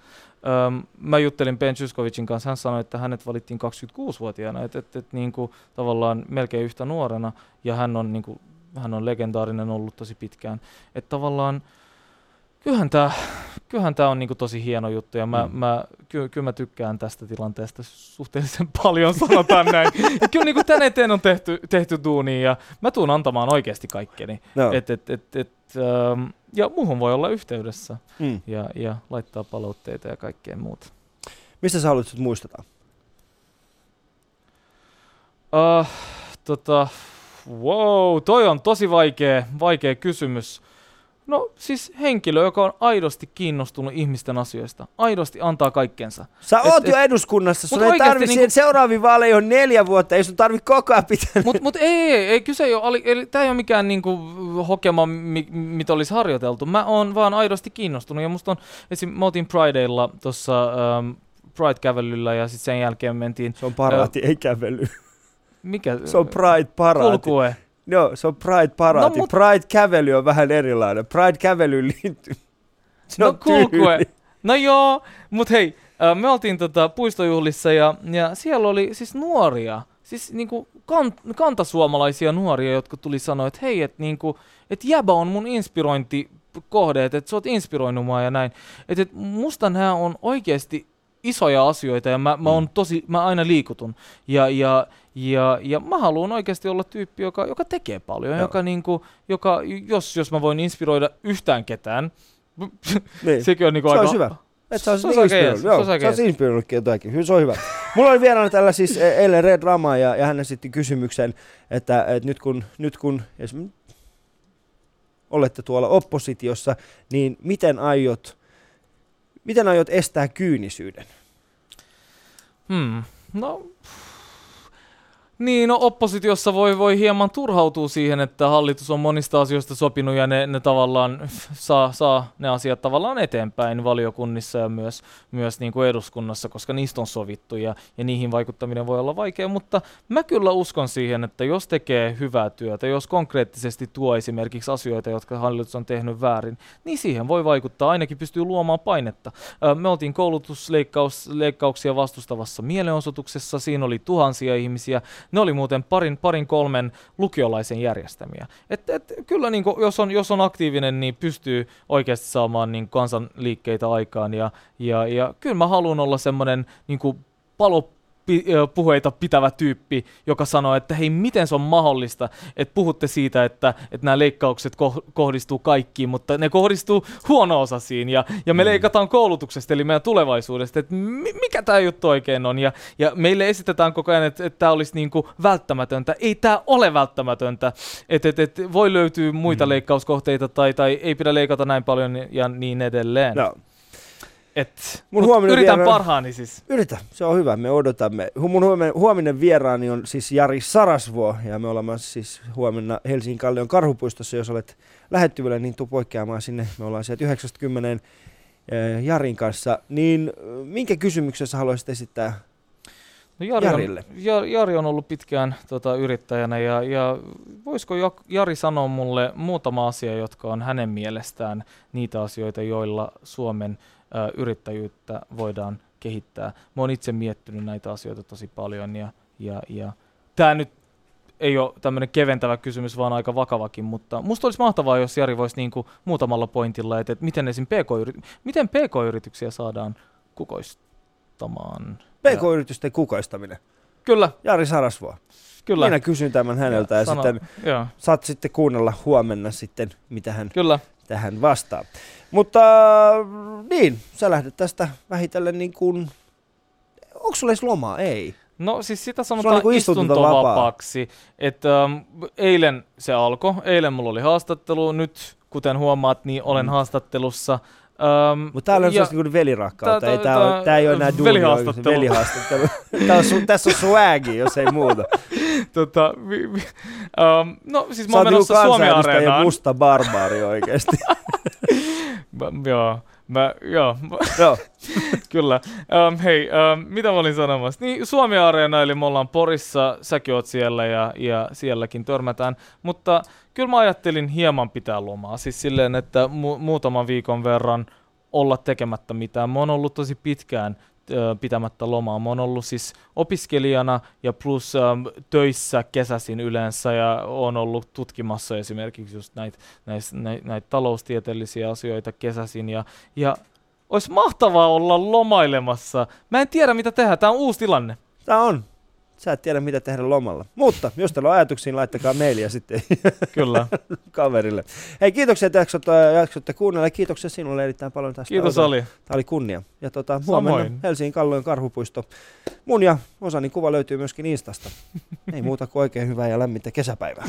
Ähm, mä juttelin Ben Zyskovicin kanssa, hän sanoi, että hänet valittiin 26-vuotiaana, että et, et, niinku, tavallaan melkein yhtä nuorena, ja hän on, niinku, hän on legendaarinen ollut tosi pitkään. Että tavallaan, kyllähän tämä kyllähän tää on niinku tosi hieno juttu, ja mä, Mm. mä, ky, kyllä mä tykkään tästä tilanteesta suhteellisen (laughs) paljon, sanotaan näin. Ja kyllä niinku tän eteen on tehty, tehty duunia, ja mä tuun antamaan oikeasti kaikkeni. no. Et, et, et, et, ähm, ja muuhun voi olla yhteydessä, mm. ja, ja laittaa palautteita ja kaikkea muuta. Mistä sä sut muistetaan? Uh, tota, wow, toi on tosi vaikea, vaikea kysymys. No siis henkilö, joka on aidosti kiinnostunut ihmisten asioista, aidosti antaa kaikkensa. Sä Et- oot jo et- eduskunnassa, sun ei tarvi, niinku- niinku... seuraaviin vaaleihin on neljä vuotta, ei sun tarvi koko ajan pitää. Mutta mut ei, ei, ei, kyse ei ole, eli tämä ei ole mikään niinku hokema, mi, mitä olisi harjoiteltu. Mä oon vaan aidosti kiinnostunut ja musta on, esim. mä oltiin Prideilla tuossa ähm, Pride-kävelyllä ja sitten sen jälkeen mentiin, Se on paraati, ei kävely. mikä? Se on Pride-paraati. Kulkue. Joo, se on Pride-paraati. No, mut- Pride-kävely on vähän erilainen. Pride-kävelyyn liittyy. Se No kulkue. No joo, mut hei, me oltiin tota puistojuhlissa ja, ja siellä oli siis nuoria, siis niinku kan, kantasuomalaisia nuoria, jotka tuli sanoa, että hei, että niinku, et jäbä on mun inspirointikohde, että et sä oot inspiroinut mua ja näin. Että et musta nämä on oikeasti isoja asioita ja mä, mä, Mm. on tosi, mä aina liikutun. Ja, ja, ja, ja mä haluan oikeasti olla tyyppi, joka, joka tekee paljon, Joo. joka, niinku, joka jos, jos mä voin inspiroida yhtään ketään, (laughs) Niin. Sekin on niinku Se aika... hyvä. Et sä Se olisit inspiroinut. Joo, sä olisit jotakin. Se on hyvä. Mulla oli vieraana tällä siis e- eilen Red Rama ja, ja hän esitti kysymyksen, että, että nyt kun, nyt kun esimerkiksi olette tuolla oppositiossa, niin miten aiot, miten aiot estää kyynisyyden? Hmm. No, niin, no oppositiossa voi, voi hieman turhautua siihen, että hallitus on monista asioista sopinut ja ne, ne tavallaan saa, saa ne asiat tavallaan eteenpäin valiokunnissa ja myös, myös niin kuin eduskunnassa, koska niistä on sovittu ja, ja niihin vaikuttaminen voi olla vaikea, mutta mä kyllä uskon siihen, että jos tekee hyvää työtä, jos konkreettisesti tuo esimerkiksi asioita, jotka hallitus on tehnyt väärin, niin siihen voi vaikuttaa, ainakin pystyy luomaan painetta. Me oltiin koulutusleikkauksia vastustavassa mielenosoituksessa, siinä oli tuhansia ihmisiä, ne oli muuten parin, parin kolmen lukiolaisen järjestämiä. Et, et, kyllä niin kuin, jos, on, jos on aktiivinen, niin pystyy oikeasti saamaan niin kansanliikkeitä aikaan. Ja, ja, ja kyllä mä haluan olla semmoinen niin palo puheita pitävä tyyppi, joka sanoo, että hei, miten se on mahdollista, että puhutte siitä, että, että nämä leikkaukset ko- kohdistuu kaikkiin, mutta ne kohdistuu huono-osaisiin ja, ja me Mm. leikataan koulutuksesta, eli meidän tulevaisuudesta, että mi- mikä tämä juttu oikein on, ja, ja meille esitetään koko ajan, että, että tämä olisi niinku välttämätöntä. Ei tämä ole välttämätöntä, että et, et voi löytyä muita Mm. leikkauskohteita tai, tai ei pidä leikata näin paljon ja niin edelleen. No, Et, Mun mut huominen yritän vielä- parhaani siis. yritä, se on hyvä, me odotamme. Mun huominen, huominen vieraani on siis Jari Sarasvuo ja me olemme siis huomenna Helsingin Kallion karhupuistossa, jos olet lähettyvillä, niin tuu poikkeamaan sinne. Me ollaan sieltä 90 eh, Jarin kanssa. Niin eh, minkä kysymyksen sä haluaisit esittää No Jari, Jarille? on, Ja- Jari on ollut pitkään tota, yrittäjänä ja, ja voisiko Jari sanoa mulle muutama asia, jotka on hänen mielestään niitä asioita, joilla Suomen yrittäjyyttä voidaan kehittää. Mä oon itse miettinyt näitä asioita tosi paljon ja, ja, ja tämä nyt ei ole tämmöinen keventävä kysymys, vaan aika vakavakin, mutta musta olisi mahtavaa, jos Jari voisi niinku muutamalla pointilla, että, että miten, esim. PK-yri- miten PK-yrityksiä saadaan kukoistamaan. PK-yritysten kukoistaminen? Kyllä, Jari Sarasvuo. Kyllä. Minä kysyn tämän häneltä ja, Sano- sitten Joo, saat sitten kuunnella huomenna sitten, mitä hän kyllä. tähän vastaa. Mutta niin, sä lähdet tästä vähitellen niin kuin, onko sulla edes lomaa? Ei. No siis sitä sanotaan istuntovapaa. istuntovapaaksi. Että ähm, eilen se alkoi, eilen mulla oli haastattelu, nyt kuten huomaat, niin olen Mm. haastattelussa. Ähm, Mutta täällä on ja- sellaista niin velirakkautta. tää- Ei, tää- tää, tää- ei ole enää duuni, velihaastattelu. velihaastattelu. tää on su, tässä on swagi, jos ei muuta. (laughs) tota, vi, vi, ähm, no siis mä Sä oon niinku menossa Suomi kansanedustaja ja Areenaan. musta barbaari oikeesti. (laughs) Joo, mä, joo, (laughs) Joo, Kyllä. Um, hei, um, mitä mä olin sanomassa? Niin, Suomi Areena, eli me ollaan Porissa, säkin oot siellä ja, ja sielläkin törmätään. Mutta kyllä mä ajattelin hieman pitää lomaa. Siis silleen, että mu- muutaman viikon verran olla tekemättä mitään. Mä oon ollut tosi pitkään ö, pitämättä lomaa. Mä oon ollut siis opiskelijana ja plus um, töissä kesäsin yleensä ja oon ollut tutkimassa esimerkiksi just näitä näit, näit, näit taloustieteellisiä asioita kesäsin ja, ja olisi mahtavaa olla lomailemassa. Mä en tiedä mitä tehdä, tää on uusi tilanne. tää on. Sä et tiedä mitä tehdä lomalla. Mutta jos teillä on ajatuksia, niin laittakaa mailia sitten (laughs) Kyllä. kaverille. Hei, kiitoksia, että jaksot, äh, jaksotte kuunnella. Kiitoksia sinulle erittäin paljon tästä. Kiitos Ali. Tämä oli kunnia. Ja tota, huomenna Samoin. Helsingin Kallojen karhupuisto. Mun ja osani kuva löytyy myöskin Instasta. (laughs) Ei muuta kuin oikein hyvää ja lämmintä kesäpäivää.